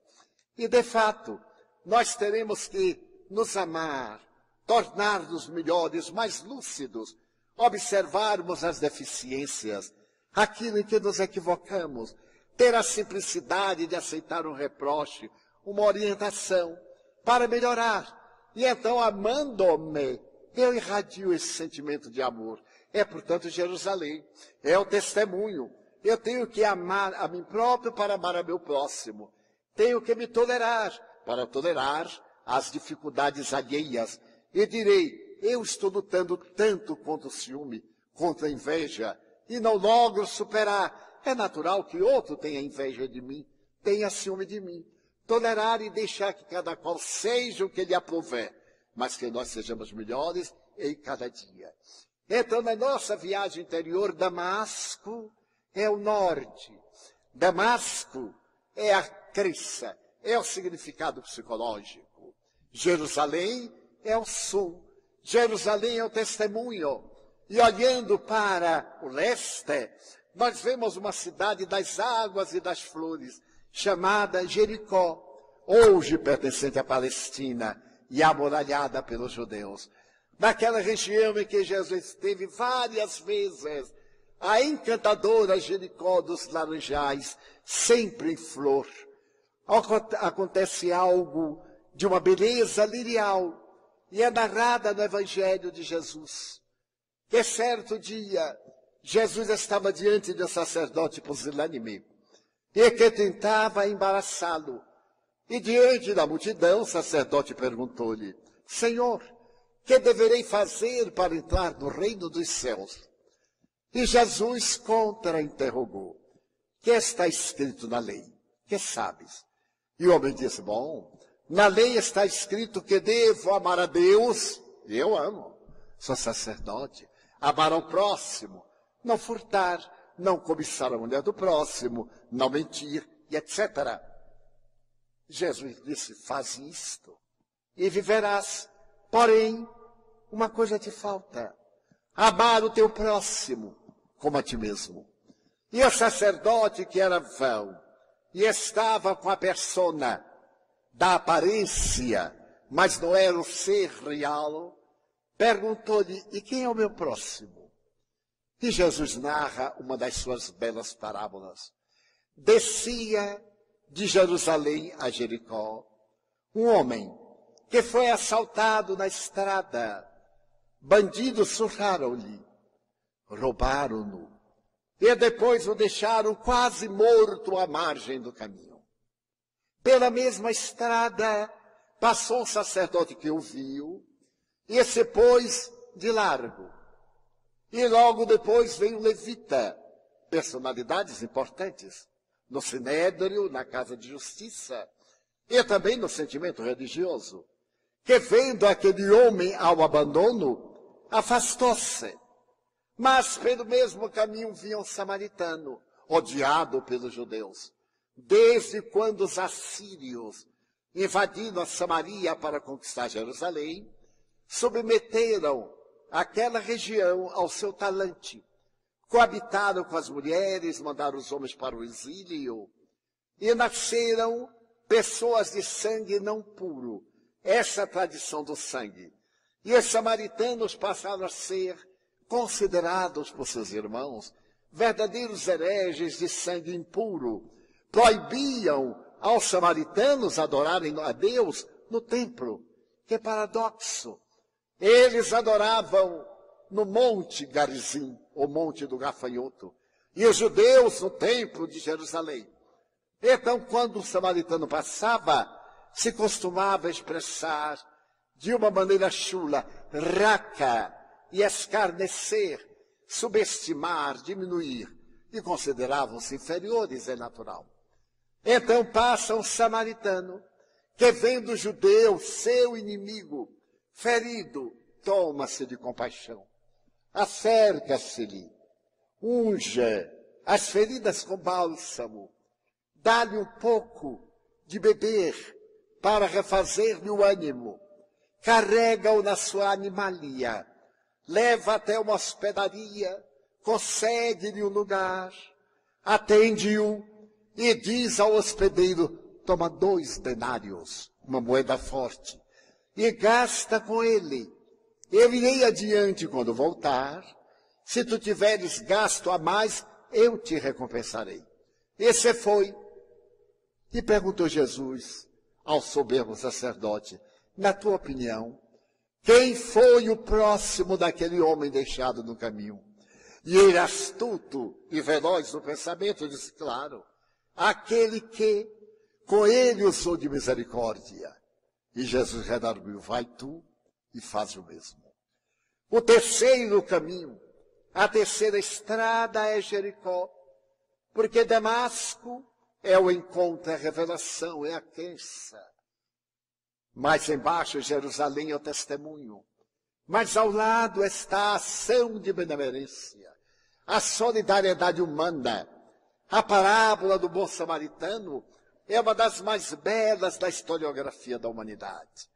E, de fato, nós teremos que nos amar, tornar-nos melhores, mais lúcidos, observarmos as deficiências, aquilo em que nos equivocamos, ter a simplicidade de aceitar um reproche, uma orientação, para melhorar. E então, amando-me, eu irradio esse sentimento de amor. É, portanto, Jerusalém. É o testemunho. Eu tenho que amar a mim próprio para amar a meu próximo. Tenho que me tolerar para tolerar as dificuldades alheias. E direi, eu estou lutando tanto contra o ciúme, contra a inveja, e não logro superar. É natural que outro tenha inveja de mim, tenha ciúme de mim. Tolerar e deixar que cada qual seja o que lhe aprouver mas que nós sejamos melhores em cada dia. Então, na nossa viagem interior, Damasco é o norte, Damasco é a crença, é o significado psicológico. Jerusalém é o sul, Jerusalém é o testemunho. E olhando para o leste, nós vemos uma cidade das águas e das flores, chamada Jericó, hoje pertencente à Palestina, e amuralhada pelos judeus. Naquela região em que Jesus esteve várias vezes, a encantadora Jericó dos Laranjais, sempre em flor. Acontece algo de uma beleza lirial e é narrada no Evangelho de Jesus. Que certo dia, Jesus estava diante de um sacerdote pusilânime e que tentava embaraçá-lo e diante da multidão, o sacerdote perguntou-lhe: Senhor, que deverei fazer para entrar no reino dos céus? E Jesus contra-interrogou: Que está escrito na lei? Que sabes? E o homem disse: Bom, na lei está escrito que devo amar a Deus, e eu amo. Sou sacerdote. Amar ao próximo, não furtar, não cobiçar a mulher do próximo, não mentir, e etc. Jesus disse: Faz isto e viverás. Porém, uma coisa te falta: amar o teu próximo como a ti mesmo. E o sacerdote, que era vão e estava com a persona da aparência, mas não era o ser real, perguntou-lhe: E quem é o meu próximo? E Jesus narra uma das suas belas parábolas. Descia de Jerusalém a Jericó, um homem que foi assaltado na estrada. Bandidos surraram-lhe, roubaram-no e depois o deixaram quase morto à margem do caminho. Pela mesma estrada passou um sacerdote que o viu e se pôs de largo. E logo depois veio um levita, personalidades importantes no sinédrio, na casa de justiça, e também no sentimento religioso, que vendo aquele homem ao abandono, afastou-se. Mas pelo mesmo caminho vinha um samaritano, odiado pelos judeus. Desde quando os assírios invadiram a Samaria para conquistar Jerusalém, submeteram aquela região ao seu talante. Coabitaram com as mulheres, mandaram os homens para o exílio e nasceram pessoas de sangue não puro. Essa é a tradição do sangue. E os samaritanos passaram a ser considerados por seus irmãos verdadeiros hereges de sangue impuro. Proibiam aos samaritanos adorarem a Deus no templo. Que paradoxo! Eles adoravam no Monte Garizim, o Monte do Gafanhoto, e os judeus no Templo de Jerusalém. Então, quando o samaritano passava, se costumava expressar de uma maneira chula, raca, e escarnecer, subestimar, diminuir, e consideravam-se inferiores, é natural. Então passa um samaritano, que vendo o judeu, seu inimigo, ferido, toma-se de compaixão, acerca-se-lhe, unge as feridas com bálsamo, dá-lhe um pouco de beber para refazer-lhe o ânimo, carrega-o na sua animalia, leva até uma hospedaria, concede-lhe um lugar, atende-o e diz ao hospedeiro, toma dois denários, uma moeda forte, e gasta com ele. Eu irei adiante quando voltar. Se tu tiveres gasto a mais, eu te recompensarei. Esse foi. E perguntou Jesus ao soberbo sacerdote, na tua opinião, quem foi o próximo daquele homem deixado no caminho? E ele, astuto e veloz no pensamento, disse, claro, aquele que com ele usou de misericórdia. E Jesus redarguiu, vai tu e faz o mesmo. O terceiro caminho, a terceira estrada é Jericó, porque Damasco é o encontro, é a revelação, é a crença. Mais embaixo, Jerusalém é o testemunho. Mas ao lado está a ação de benemerência, a solidariedade humana. A parábola do bom samaritano é uma das mais belas da historiografia da humanidade.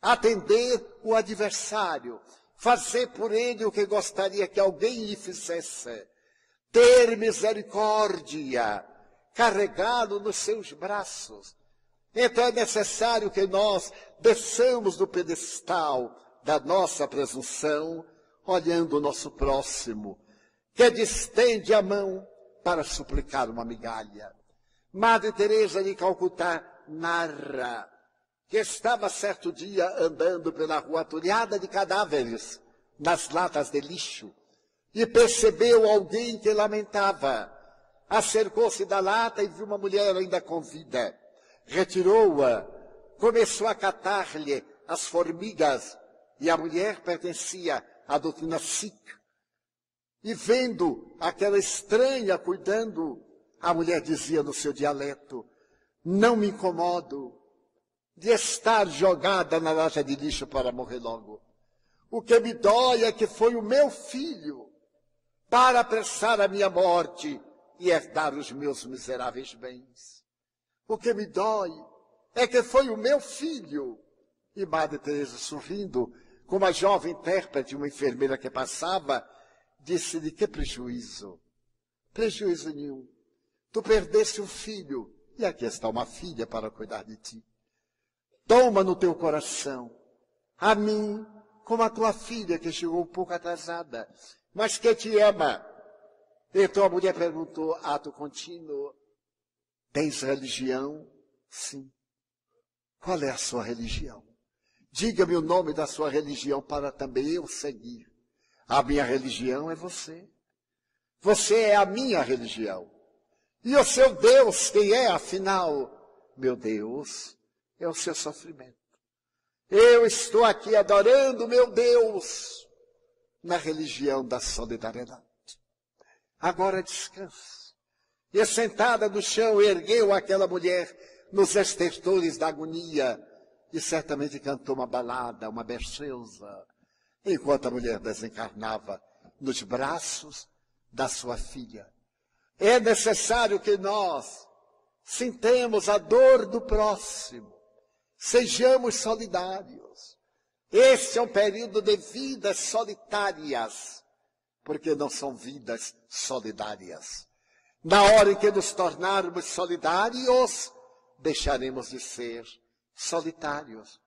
Atender o adversário, fazer por ele o que gostaria que alguém lhe fizesse, ter misericórdia, carregá-lo nos seus braços. Então é necessário que nós desçamos do pedestal da nossa presunção, olhando o nosso próximo, que distende a mão para suplicar uma migalha. Madre Teresa de Calcutá narra que estava certo dia andando pela rua atulhada de cadáveres nas latas de lixo e percebeu alguém que lamentava. Acercou-se da lata e viu uma mulher ainda com vida. Retirou-a, começou a catar-lhe as formigas e a mulher pertencia à doutrina Sikh. E vendo aquela estranha cuidando a mulher dizia no seu dialeto: Não me incomodo de estar jogada na lata de lixo para morrer logo. O que me dói é que foi o meu filho para apressar a minha morte e herdar os meus miseráveis bens. O que me dói é que foi o meu filho. E Madre Teresa, sorrindo, com uma jovem intérprete, uma enfermeira que passava, disse de que prejuízo? Prejuízo nenhum. Tu perdeste um filho, e aqui está uma filha para cuidar de ti. Toma no teu coração a mim como a tua filha que chegou um pouco atrasada, mas que te ama. Então a mulher perguntou, ato contínuo, tens religião? Sim. Qual é a sua religião? Diga-me o nome da sua religião para também eu seguir. A minha religião é você. Você é a minha religião. E o seu Deus, quem é, afinal? Meu Deus é o seu sofrimento. Eu estou aqui adorando meu Deus na religião da solidariedade. Agora descanse. E sentada no chão, ergueu aquela mulher nos estertores da agonia e certamente cantou uma balada, uma berceusa, enquanto a mulher desencarnava nos braços da sua filha. É necessário que nós sintamos a dor do próximo, sejamos solidários. Este é um período de vidas solitárias, porque não são vidas solidárias. Na hora em que nos tornarmos solidários, deixaremos de ser solitários.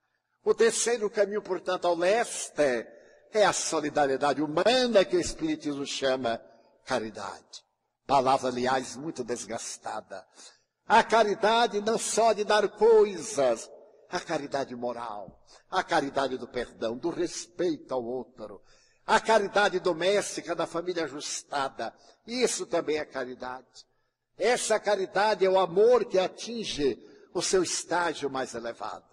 O terceiro caminho, portanto, ao leste é a solidariedade humana que o Espiritismo chama caridade. Palavra, aliás, muito desgastada. A caridade não só de dar coisas, a caridade moral, a caridade do perdão, do respeito ao outro, a caridade doméstica da família ajustada. Isso também é caridade. Essa caridade é o amor que atinge o seu estágio mais elevado.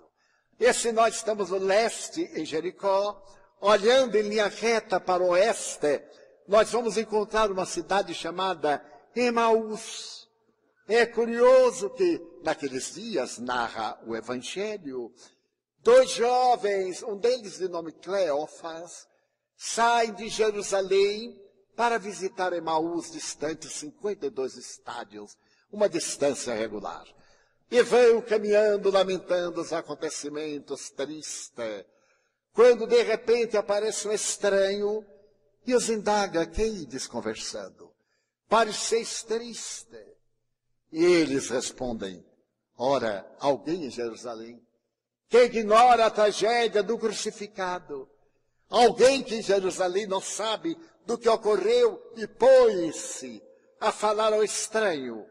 E se nós estamos no leste, em Jericó, olhando em linha reta para o oeste, nós vamos encontrar uma cidade chamada Emaús. É curioso que, naqueles dias, narra o Evangelho, dois jovens, um deles de nome Cleófas, saem de Jerusalém para visitar Emaús, distante 52 estádios, uma distância regular. E vão caminhando, lamentando os acontecimentos, triste. Quando de repente aparece um estranho e os indaga, que ides conversando? Pareceis triste. E eles respondem, ora, alguém em Jerusalém que ignora a tragédia do crucificado. Alguém que em Jerusalém não sabe do que ocorreu e põe-se a falar ao estranho,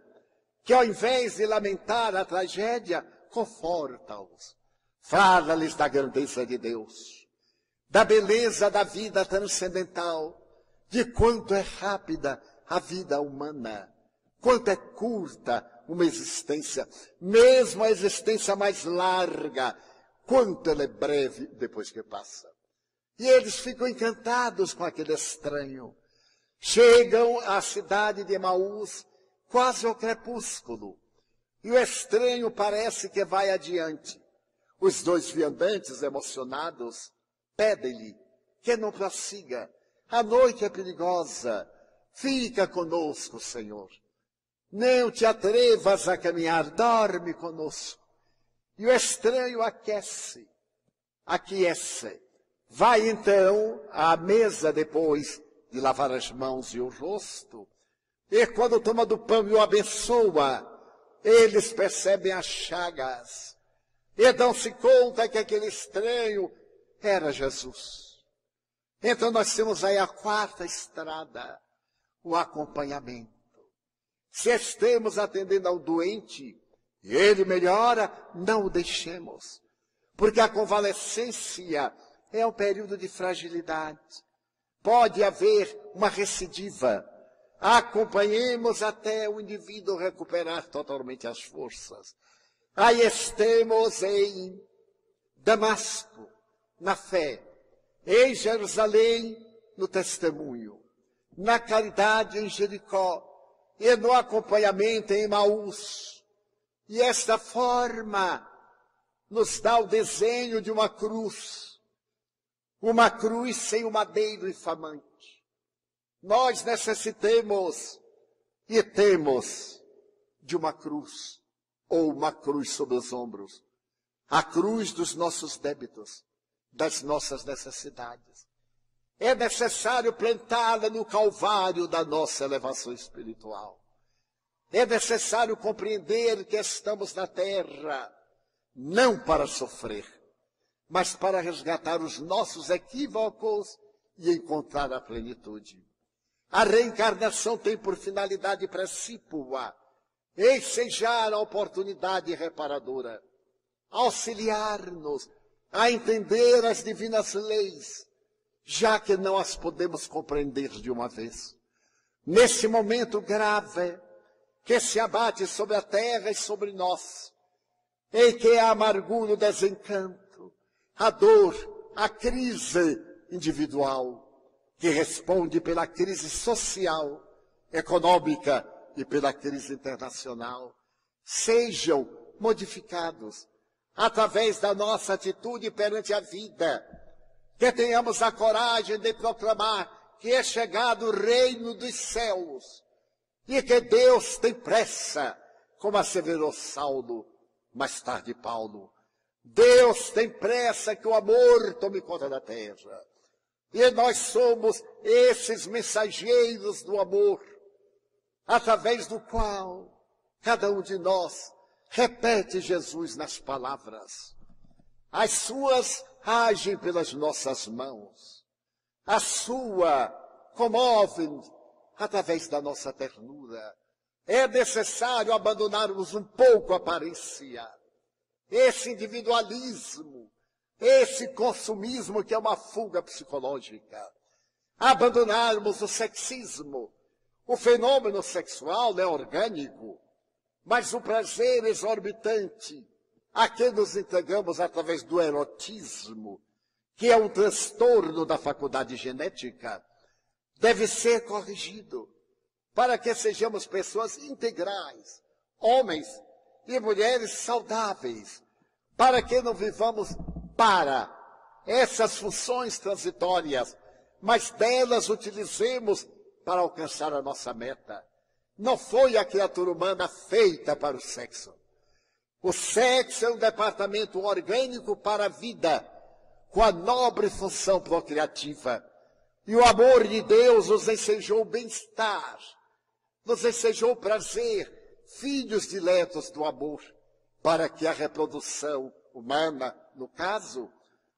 que ao invés de lamentar a tragédia, conforta-os. Fala-lhes da grandeza de Deus, da beleza da vida transcendental, de quanto é rápida a vida humana, quanto é curta uma existência, mesmo a existência mais larga, quanto ela é breve depois que passa. E eles ficam encantados com aquele estranho. Chegam à cidade de Emaús quase ao crepúsculo. E o estranho parece que vai adiante. Os dois viandantes, emocionados, pedem-lhe que não prossiga. A noite é perigosa. Fica conosco, Senhor. Não te atrevas a caminhar, dorme conosco. E o estranho aquece, aquece. Vai então à mesa depois de lavar as mãos e o rosto, e quando toma do pão e o abençoa, eles percebem as chagas e dão-se conta que aquele estranho era Jesus. Então nós temos aí a quarta estrada, o acompanhamento. Se estamos atendendo ao doente e ele melhora, não o deixemos. Porque a convalescência é um período de fragilidade. Pode haver uma recidiva. Acompanhemos até o indivíduo recuperar totalmente as forças. Aí estamos em Damasco, na fé, em Jerusalém, no testemunho, na caridade em Jericó e no acompanhamento em Maús. E esta forma nos dá o desenho de uma cruz uma cruz sem o madeiro infamante. Nós necessitemos e temos de uma cruz, ou uma cruz sobre os ombros. A cruz dos nossos débitos, das nossas necessidades. É necessário plantá-la no calvário da nossa elevação espiritual. É necessário compreender que estamos na terra não para sofrer, mas para resgatar os nossos equívocos e encontrar a plenitude. A reencarnação tem por finalidade precípua ensejar a oportunidade reparadora, auxiliar-nos a entender as divinas leis, já que não as podemos compreender de uma vez. Nesse momento grave que se abate sobre a terra e sobre nós, em que a amargura, o desencanto, a dor, a crise individual, que responde pela crise social, econômica e pela crise internacional, sejam modificados através da nossa atitude perante a vida, que tenhamos a coragem de proclamar que é chegado o reino dos céus e que Deus tem pressa, como asseverou Saulo, mais tarde Paulo. Deus tem pressa que o amor tome conta da terra. E nós somos esses mensageiros do amor, através do qual cada um de nós repete Jesus nas palavras. As suas agem pelas nossas mãos. A sua comove através da nossa ternura. É necessário abandonarmos um pouco a aparência, esse individualismo, esse consumismo que é uma fuga psicológica. Abandonarmos o sexismo. O fenômeno sexual é orgânico, mas o prazer exorbitante a que nos entregamos através do erotismo, que é um transtorno da faculdade genética, deve ser corrigido para que sejamos pessoas integrais, homens e mulheres saudáveis, para que não vivamos para essas funções transitórias, mas delas utilizemos para alcançar a nossa meta. Não foi a criatura humana feita para o sexo. O sexo é um departamento orgânico para a vida, com a nobre função procriativa. E o amor de Deus nos ensejou bem-estar, nos ensejou prazer, filhos diletos do amor, para que a reprodução humana, no caso,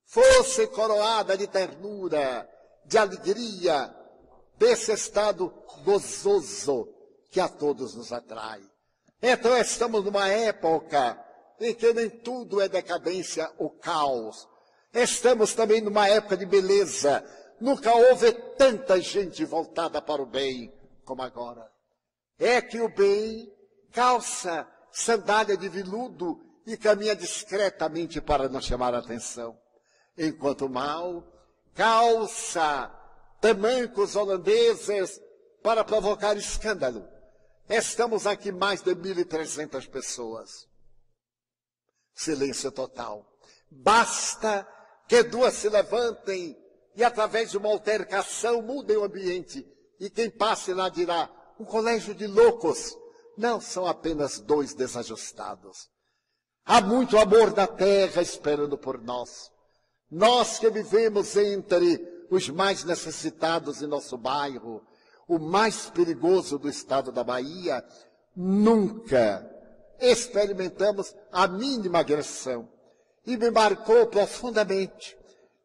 fosse coroada de ternura, de alegria, desse estado gozoso que a todos nos atrai. Então estamos numa época em que nem tudo é decadência ou caos. Estamos também numa época de beleza, Nunca houve tanta gente voltada para o bem como agora. É que o bem calça sandália de veludo e caminha discretamente para não chamar a atenção. Enquanto o mal calça tamancos holandeses para provocar escândalo. Estamos aqui mais de 1.300 pessoas. Silêncio total. Basta que duas se levantem e através de uma altercação mudem o ambiente. E quem passe lá dirá, um colégio de loucos. Não, são apenas dois desajustados. Há muito amor da terra esperando por nós. Nós que vivemos entre os mais necessitados em nosso bairro, o mais perigoso do estado da Bahia, nunca experimentamos a mínima agressão. E me marcou profundamente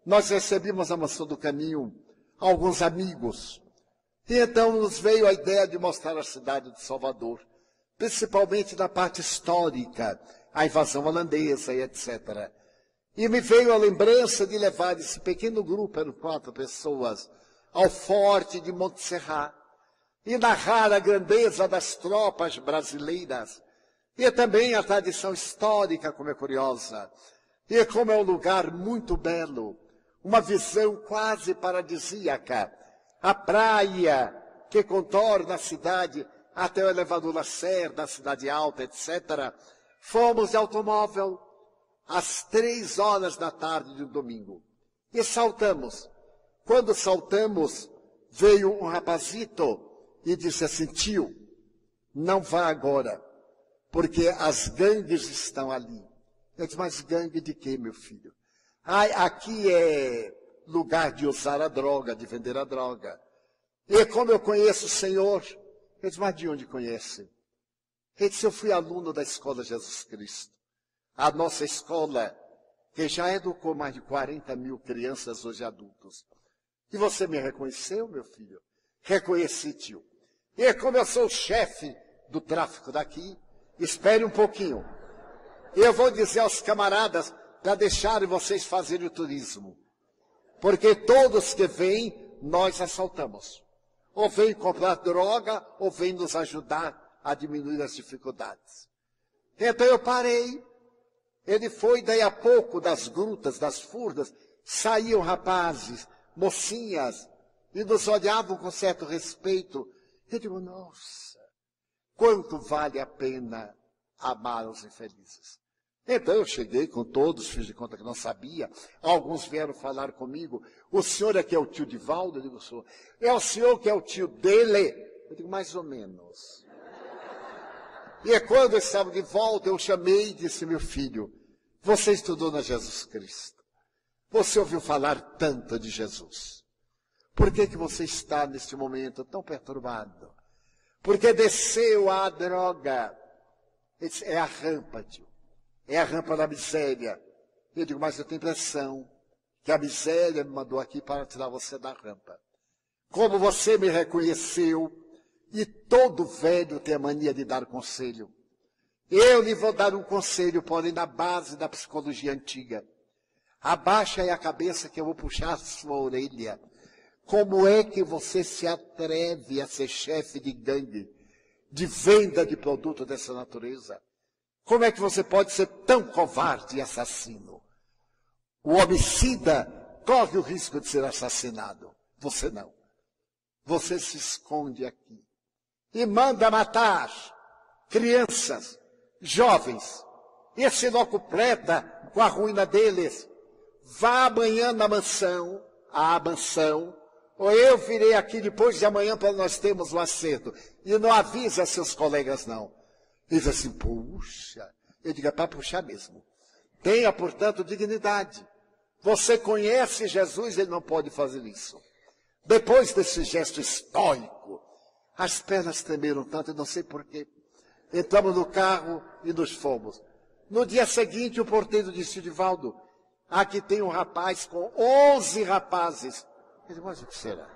nós recebemos a maçã do caminho alguns amigos. E então nos veio a ideia de mostrar a cidade de Salvador, principalmente da parte histórica, a invasão holandesa e etc. E me veio a lembrança de levar esse pequeno grupo, eram quatro pessoas, ao forte de Montserrat e narrar a grandeza das tropas brasileiras e também a tradição histórica, como é curiosa, e como é um lugar muito belo, uma visão quase paradisíaca. A praia que contorna a cidade até o elevador Lacerda, a cidade alta, etc. Fomos de automóvel às três horas da tarde de um domingo. E saltamos. Quando saltamos, veio um rapazito e disse assim, tio, não vá agora, porque as gangues estão ali. Eu disse, mas gangue de quê, meu filho? Ai, aqui é lugar de usar a droga, de vender a droga. E como eu conheço o Senhor, eu disse, mas de onde conhece? Ele disse, eu fui aluno da escola Jesus Cristo. A nossa escola, que já educou mais de 40 mil crianças hoje adultos. E você me reconheceu, meu filho? Reconheci, tio. E como eu sou o chefe do tráfico daqui, espere um pouquinho. Eu vou dizer aos camaradas, para deixarem vocês fazerem o turismo. Porque todos que vêm, nós assaltamos. Ou vêm comprar droga, ou vêm nos ajudar a diminuir as dificuldades. Então eu parei. Ele foi, daí a pouco, das grutas, das furdas, saíam rapazes, mocinhas, e nos olhavam com certo respeito. Eu digo, nossa, quanto vale a pena amar os infelizes. Então eu cheguei com todos, fiz de conta que não sabia. Alguns vieram falar comigo. O senhor é que é o tio de Valdo? Eu digo, sou. É o senhor que é o tio dele? Eu digo, mais ou menos. E é quando eu estava de volta, eu chamei e disse, meu filho, você estudou na Jesus Cristo. Você ouviu falar tanto de Jesus. Por que, que você está neste momento tão perturbado? Porque desceu a droga. É a rampa, tio. É a rampa da miséria. Eu digo, mas eu tenho impressão que a miséria me mandou aqui para tirar você da rampa. Como você me reconheceu, e todo velho tem a mania de dar conselho. Eu lhe vou dar um conselho, porém, na base da psicologia antiga. Abaixa aí a cabeça que eu vou puxar a sua orelha. Como é que você se atreve a ser chefe de gangue, de venda de produto dessa natureza? Como é que você pode ser tão covarde e assassino? O homicida corre o risco de ser assassinado. Você não. Você se esconde aqui e manda matar crianças, jovens. Esse não completa com a ruína deles. Vá amanhã na mansão, à mansão, ou eu virei aqui depois de amanhã para nós termos um acerto. E não avisa seus colegas, não. Diz assim, puxa. Eu digo, é para puxar mesmo. Tenha, portanto, dignidade. Você conhece Jesus, ele não pode fazer isso. Depois desse gesto estoico, as pernas tremeram tanto, eu não sei porquê. Entramos no carro e nos fomos. No dia seguinte, o porteiro disse, Divaldo, aqui tem um rapaz com onze rapazes. Eu disse, mas o que será?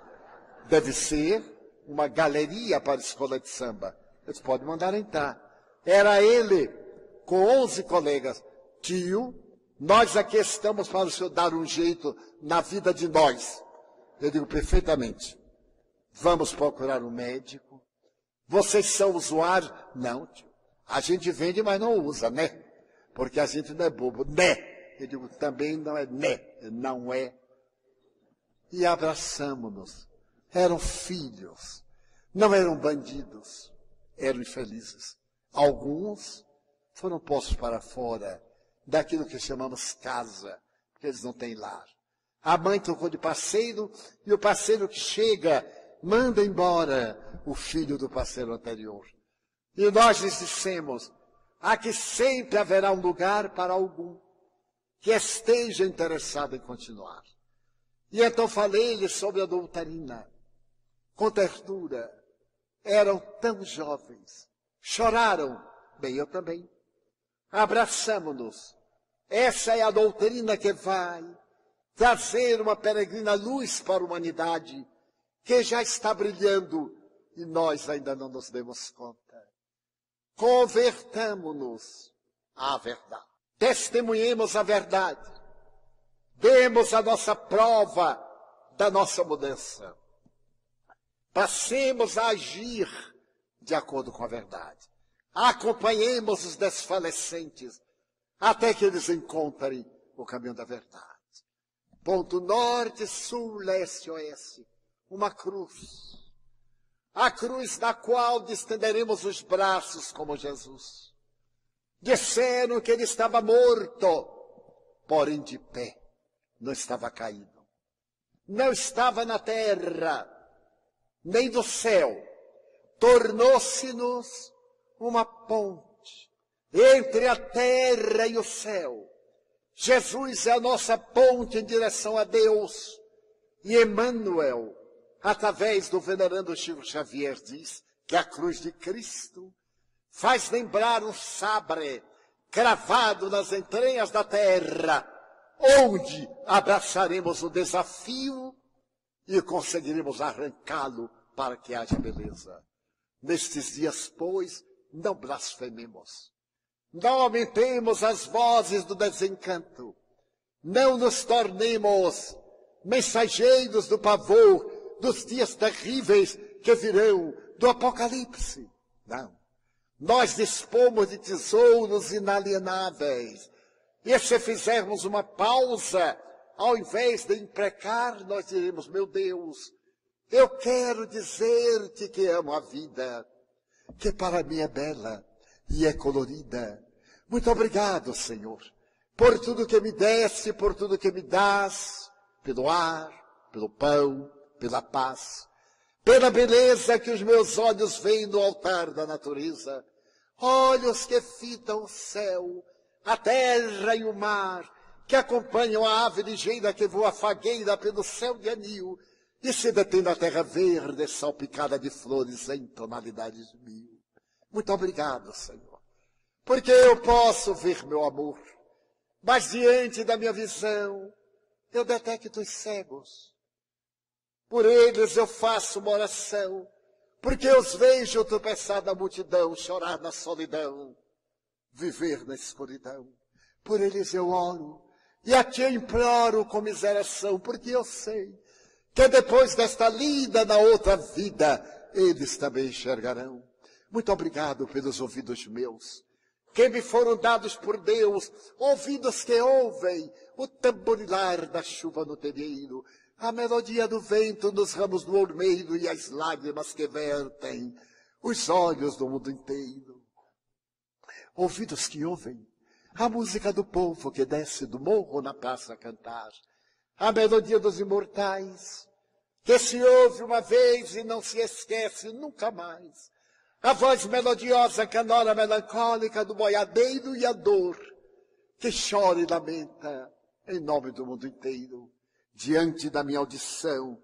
Deve ser uma galeria para a escola de samba. Eu disse, pode mandar entrar. Era ele, com onze colegas. Tio, nós aqui estamos para o senhor dar um jeito na vida de nós. Eu digo perfeitamente. Vamos procurar um médico. Vocês são usuários? Não, tio. A gente vende, mas não usa, né? Porque a gente não é bobo, né? Eu digo, também não é né, não é. E abraçamos-nos. Eram filhos. Não eram bandidos. Eram infelizes. Alguns foram postos para fora daquilo que chamamos casa, porque eles não têm lar. A mãe trocou de parceiro e o parceiro que chega manda embora o filho do parceiro anterior. E nós lhes dissemos, aqui sempre haverá um lugar para algum que esteja interessado em continuar. E então falei-lhes sobre a doutrina, com ternura. Eram tão jovens, choraram, bem eu também. Abraçamos-nos. Essa é a doutrina que vai trazer uma peregrina luz para a humanidade, que já está brilhando e nós ainda não nos demos conta. Convertamo-nos à verdade. Testemunhemos a verdade. Demos a nossa prova da nossa mudança. Passemos a agir de acordo com a verdade. Acompanhemos os desfalecentes até que eles encontrem o caminho da verdade. Ponto norte, sul, leste, oeste. Uma cruz. A cruz da qual estenderemos os braços como Jesus. Disseram que ele estava morto, porém de pé. Não estava caído. Não estava na terra, nem do céu. Tornou-se-nos uma ponte entre a terra e o céu. Jesus é a nossa ponte em direção a Deus. E Emmanuel, através do venerando Chico Xavier, diz que a cruz de Cristo faz lembrar um sabre cravado nas entranhas da terra, onde abraçaremos o desafio e conseguiremos arrancá-lo para que haja beleza. Nestes dias, pois, não blasfememos. Não aumentemos as vozes do desencanto. Não nos tornemos mensageiros do pavor dos dias terríveis que virão do Apocalipse. Não. Nós dispomos de tesouros inalienáveis. E se fizermos uma pausa, ao invés de imprecar, nós diremos, meu Deus, eu quero dizer-te que amo a vida que para mim é bela e é colorida. Muito obrigado, Senhor, por tudo que me deste, por tudo que me dás, pelo ar, pelo pão, pela paz, pela beleza que os meus olhos veem no altar da natureza, olhos que fitam o céu, a terra e o mar, que acompanham a ave ligeira que voa fagueira pelo céu de anil e se detém na terra verde salpicada de flores em tonalidades mil. Muito obrigado, Senhor, porque eu posso ver meu amor, mas diante da minha visão eu detecto os cegos. Por eles eu faço uma oração, porque os vejo tropeçar na multidão, chorar na solidão, viver na escuridão. Por eles eu oro, e a ti imploro com miseração, porque eu sei que depois desta lida na outra vida, eles também enxergarão. Muito obrigado pelos ouvidos meus, que me foram dados por Deus, ouvidos que ouvem o tamborilar da chuva no terreiro, a melodia do vento nos ramos do ormeiro e as lágrimas que vertem os olhos do mundo inteiro. Ouvidos que ouvem a música do povo que desce do morro na praça a cantar, a melodia dos imortais, que se ouve uma vez e não se esquece nunca mais, a voz melodiosa canora melancólica do boiadeiro e a dor, que chora e lamenta em nome do mundo inteiro, diante da minha audição,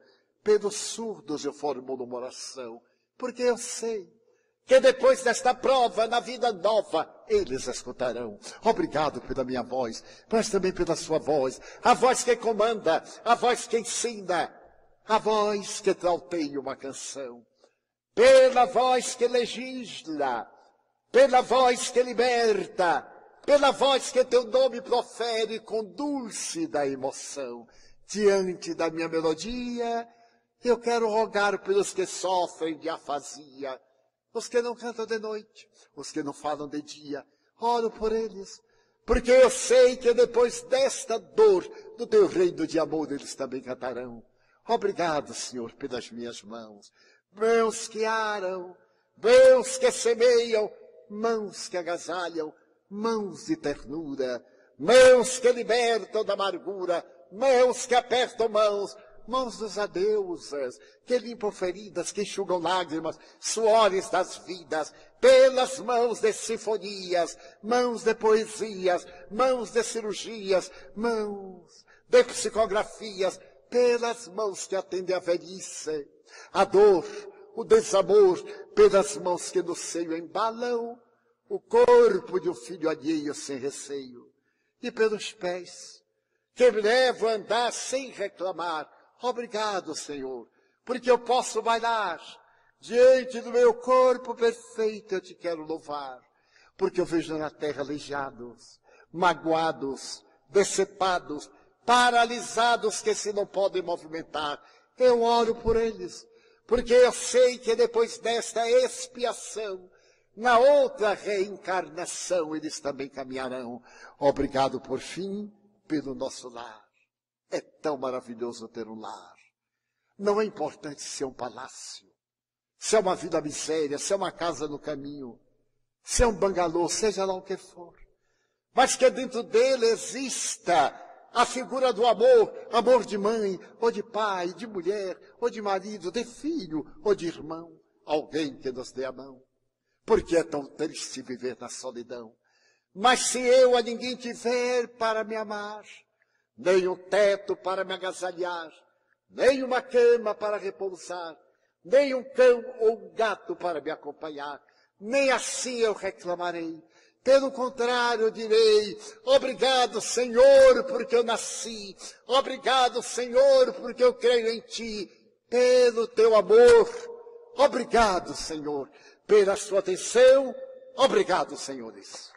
pelos surdos eu formulo uma oração, porque eu sei que depois desta prova, na vida nova, eles escutarão. Obrigado pela minha voz, mas também pela sua voz, a voz que comanda, a voz que ensina, a voz que trauteia uma canção, pela voz que legisla, pela voz que liberta, pela voz que teu nome profere com dulce da emoção. Diante da minha melodia, eu quero rogar pelos que sofrem de afasia, os que não cantam de noite, os que não falam de dia. Oro por eles, porque eu sei que depois desta dor do teu reino de amor eles também cantarão. Obrigado, Senhor, pelas minhas mãos, mãos que aram, mãos que semeiam, mãos que agasalham, mãos de ternura, mãos que libertam da amargura, mãos que apertam mãos, mãos dos adeusas, que limpam feridas, que enxugam lágrimas, suores das vidas, pelas mãos de sinfonias, mãos de poesias, mãos de cirurgias, mãos de psicografias, pelas mãos que atendem a velhice, a dor, o desamor, pelas mãos que no seio embalam o corpo de um filho alheio sem receio, e pelos pés que me levam a andar sem reclamar, Obrigado, Senhor, porque eu posso bailar diante do meu corpo perfeito. Eu te quero louvar, porque eu vejo na terra aleijados, magoados, decepados, paralisados que se não podem movimentar. Eu oro por eles, porque eu sei que depois desta expiação, na outra reencarnação, eles também caminharão. Obrigado por fim pelo nosso lar. É tão maravilhoso ter um lar. Não é importante se é um palácio, se é uma vida miséria, se é uma casa no caminho, se é um bangalô, seja lá o que for. Mas que dentro dele exista a figura do amor, amor de mãe, ou de pai, de mulher, ou de marido, de filho, ou de irmão, alguém que nos dê a mão. Porque é tão triste viver na solidão. Mas se eu a ninguém tiver para me amar, nem um teto para me agasalhar, nem uma cama para repousar, nem um cão ou um gato para me acompanhar, nem assim eu reclamarei. Pelo contrário, direi: Obrigado, Senhor, porque eu nasci. Obrigado, Senhor, porque eu creio em Ti. Pelo Teu amor. Obrigado, Senhor, pela Sua atenção. Obrigado, senhores.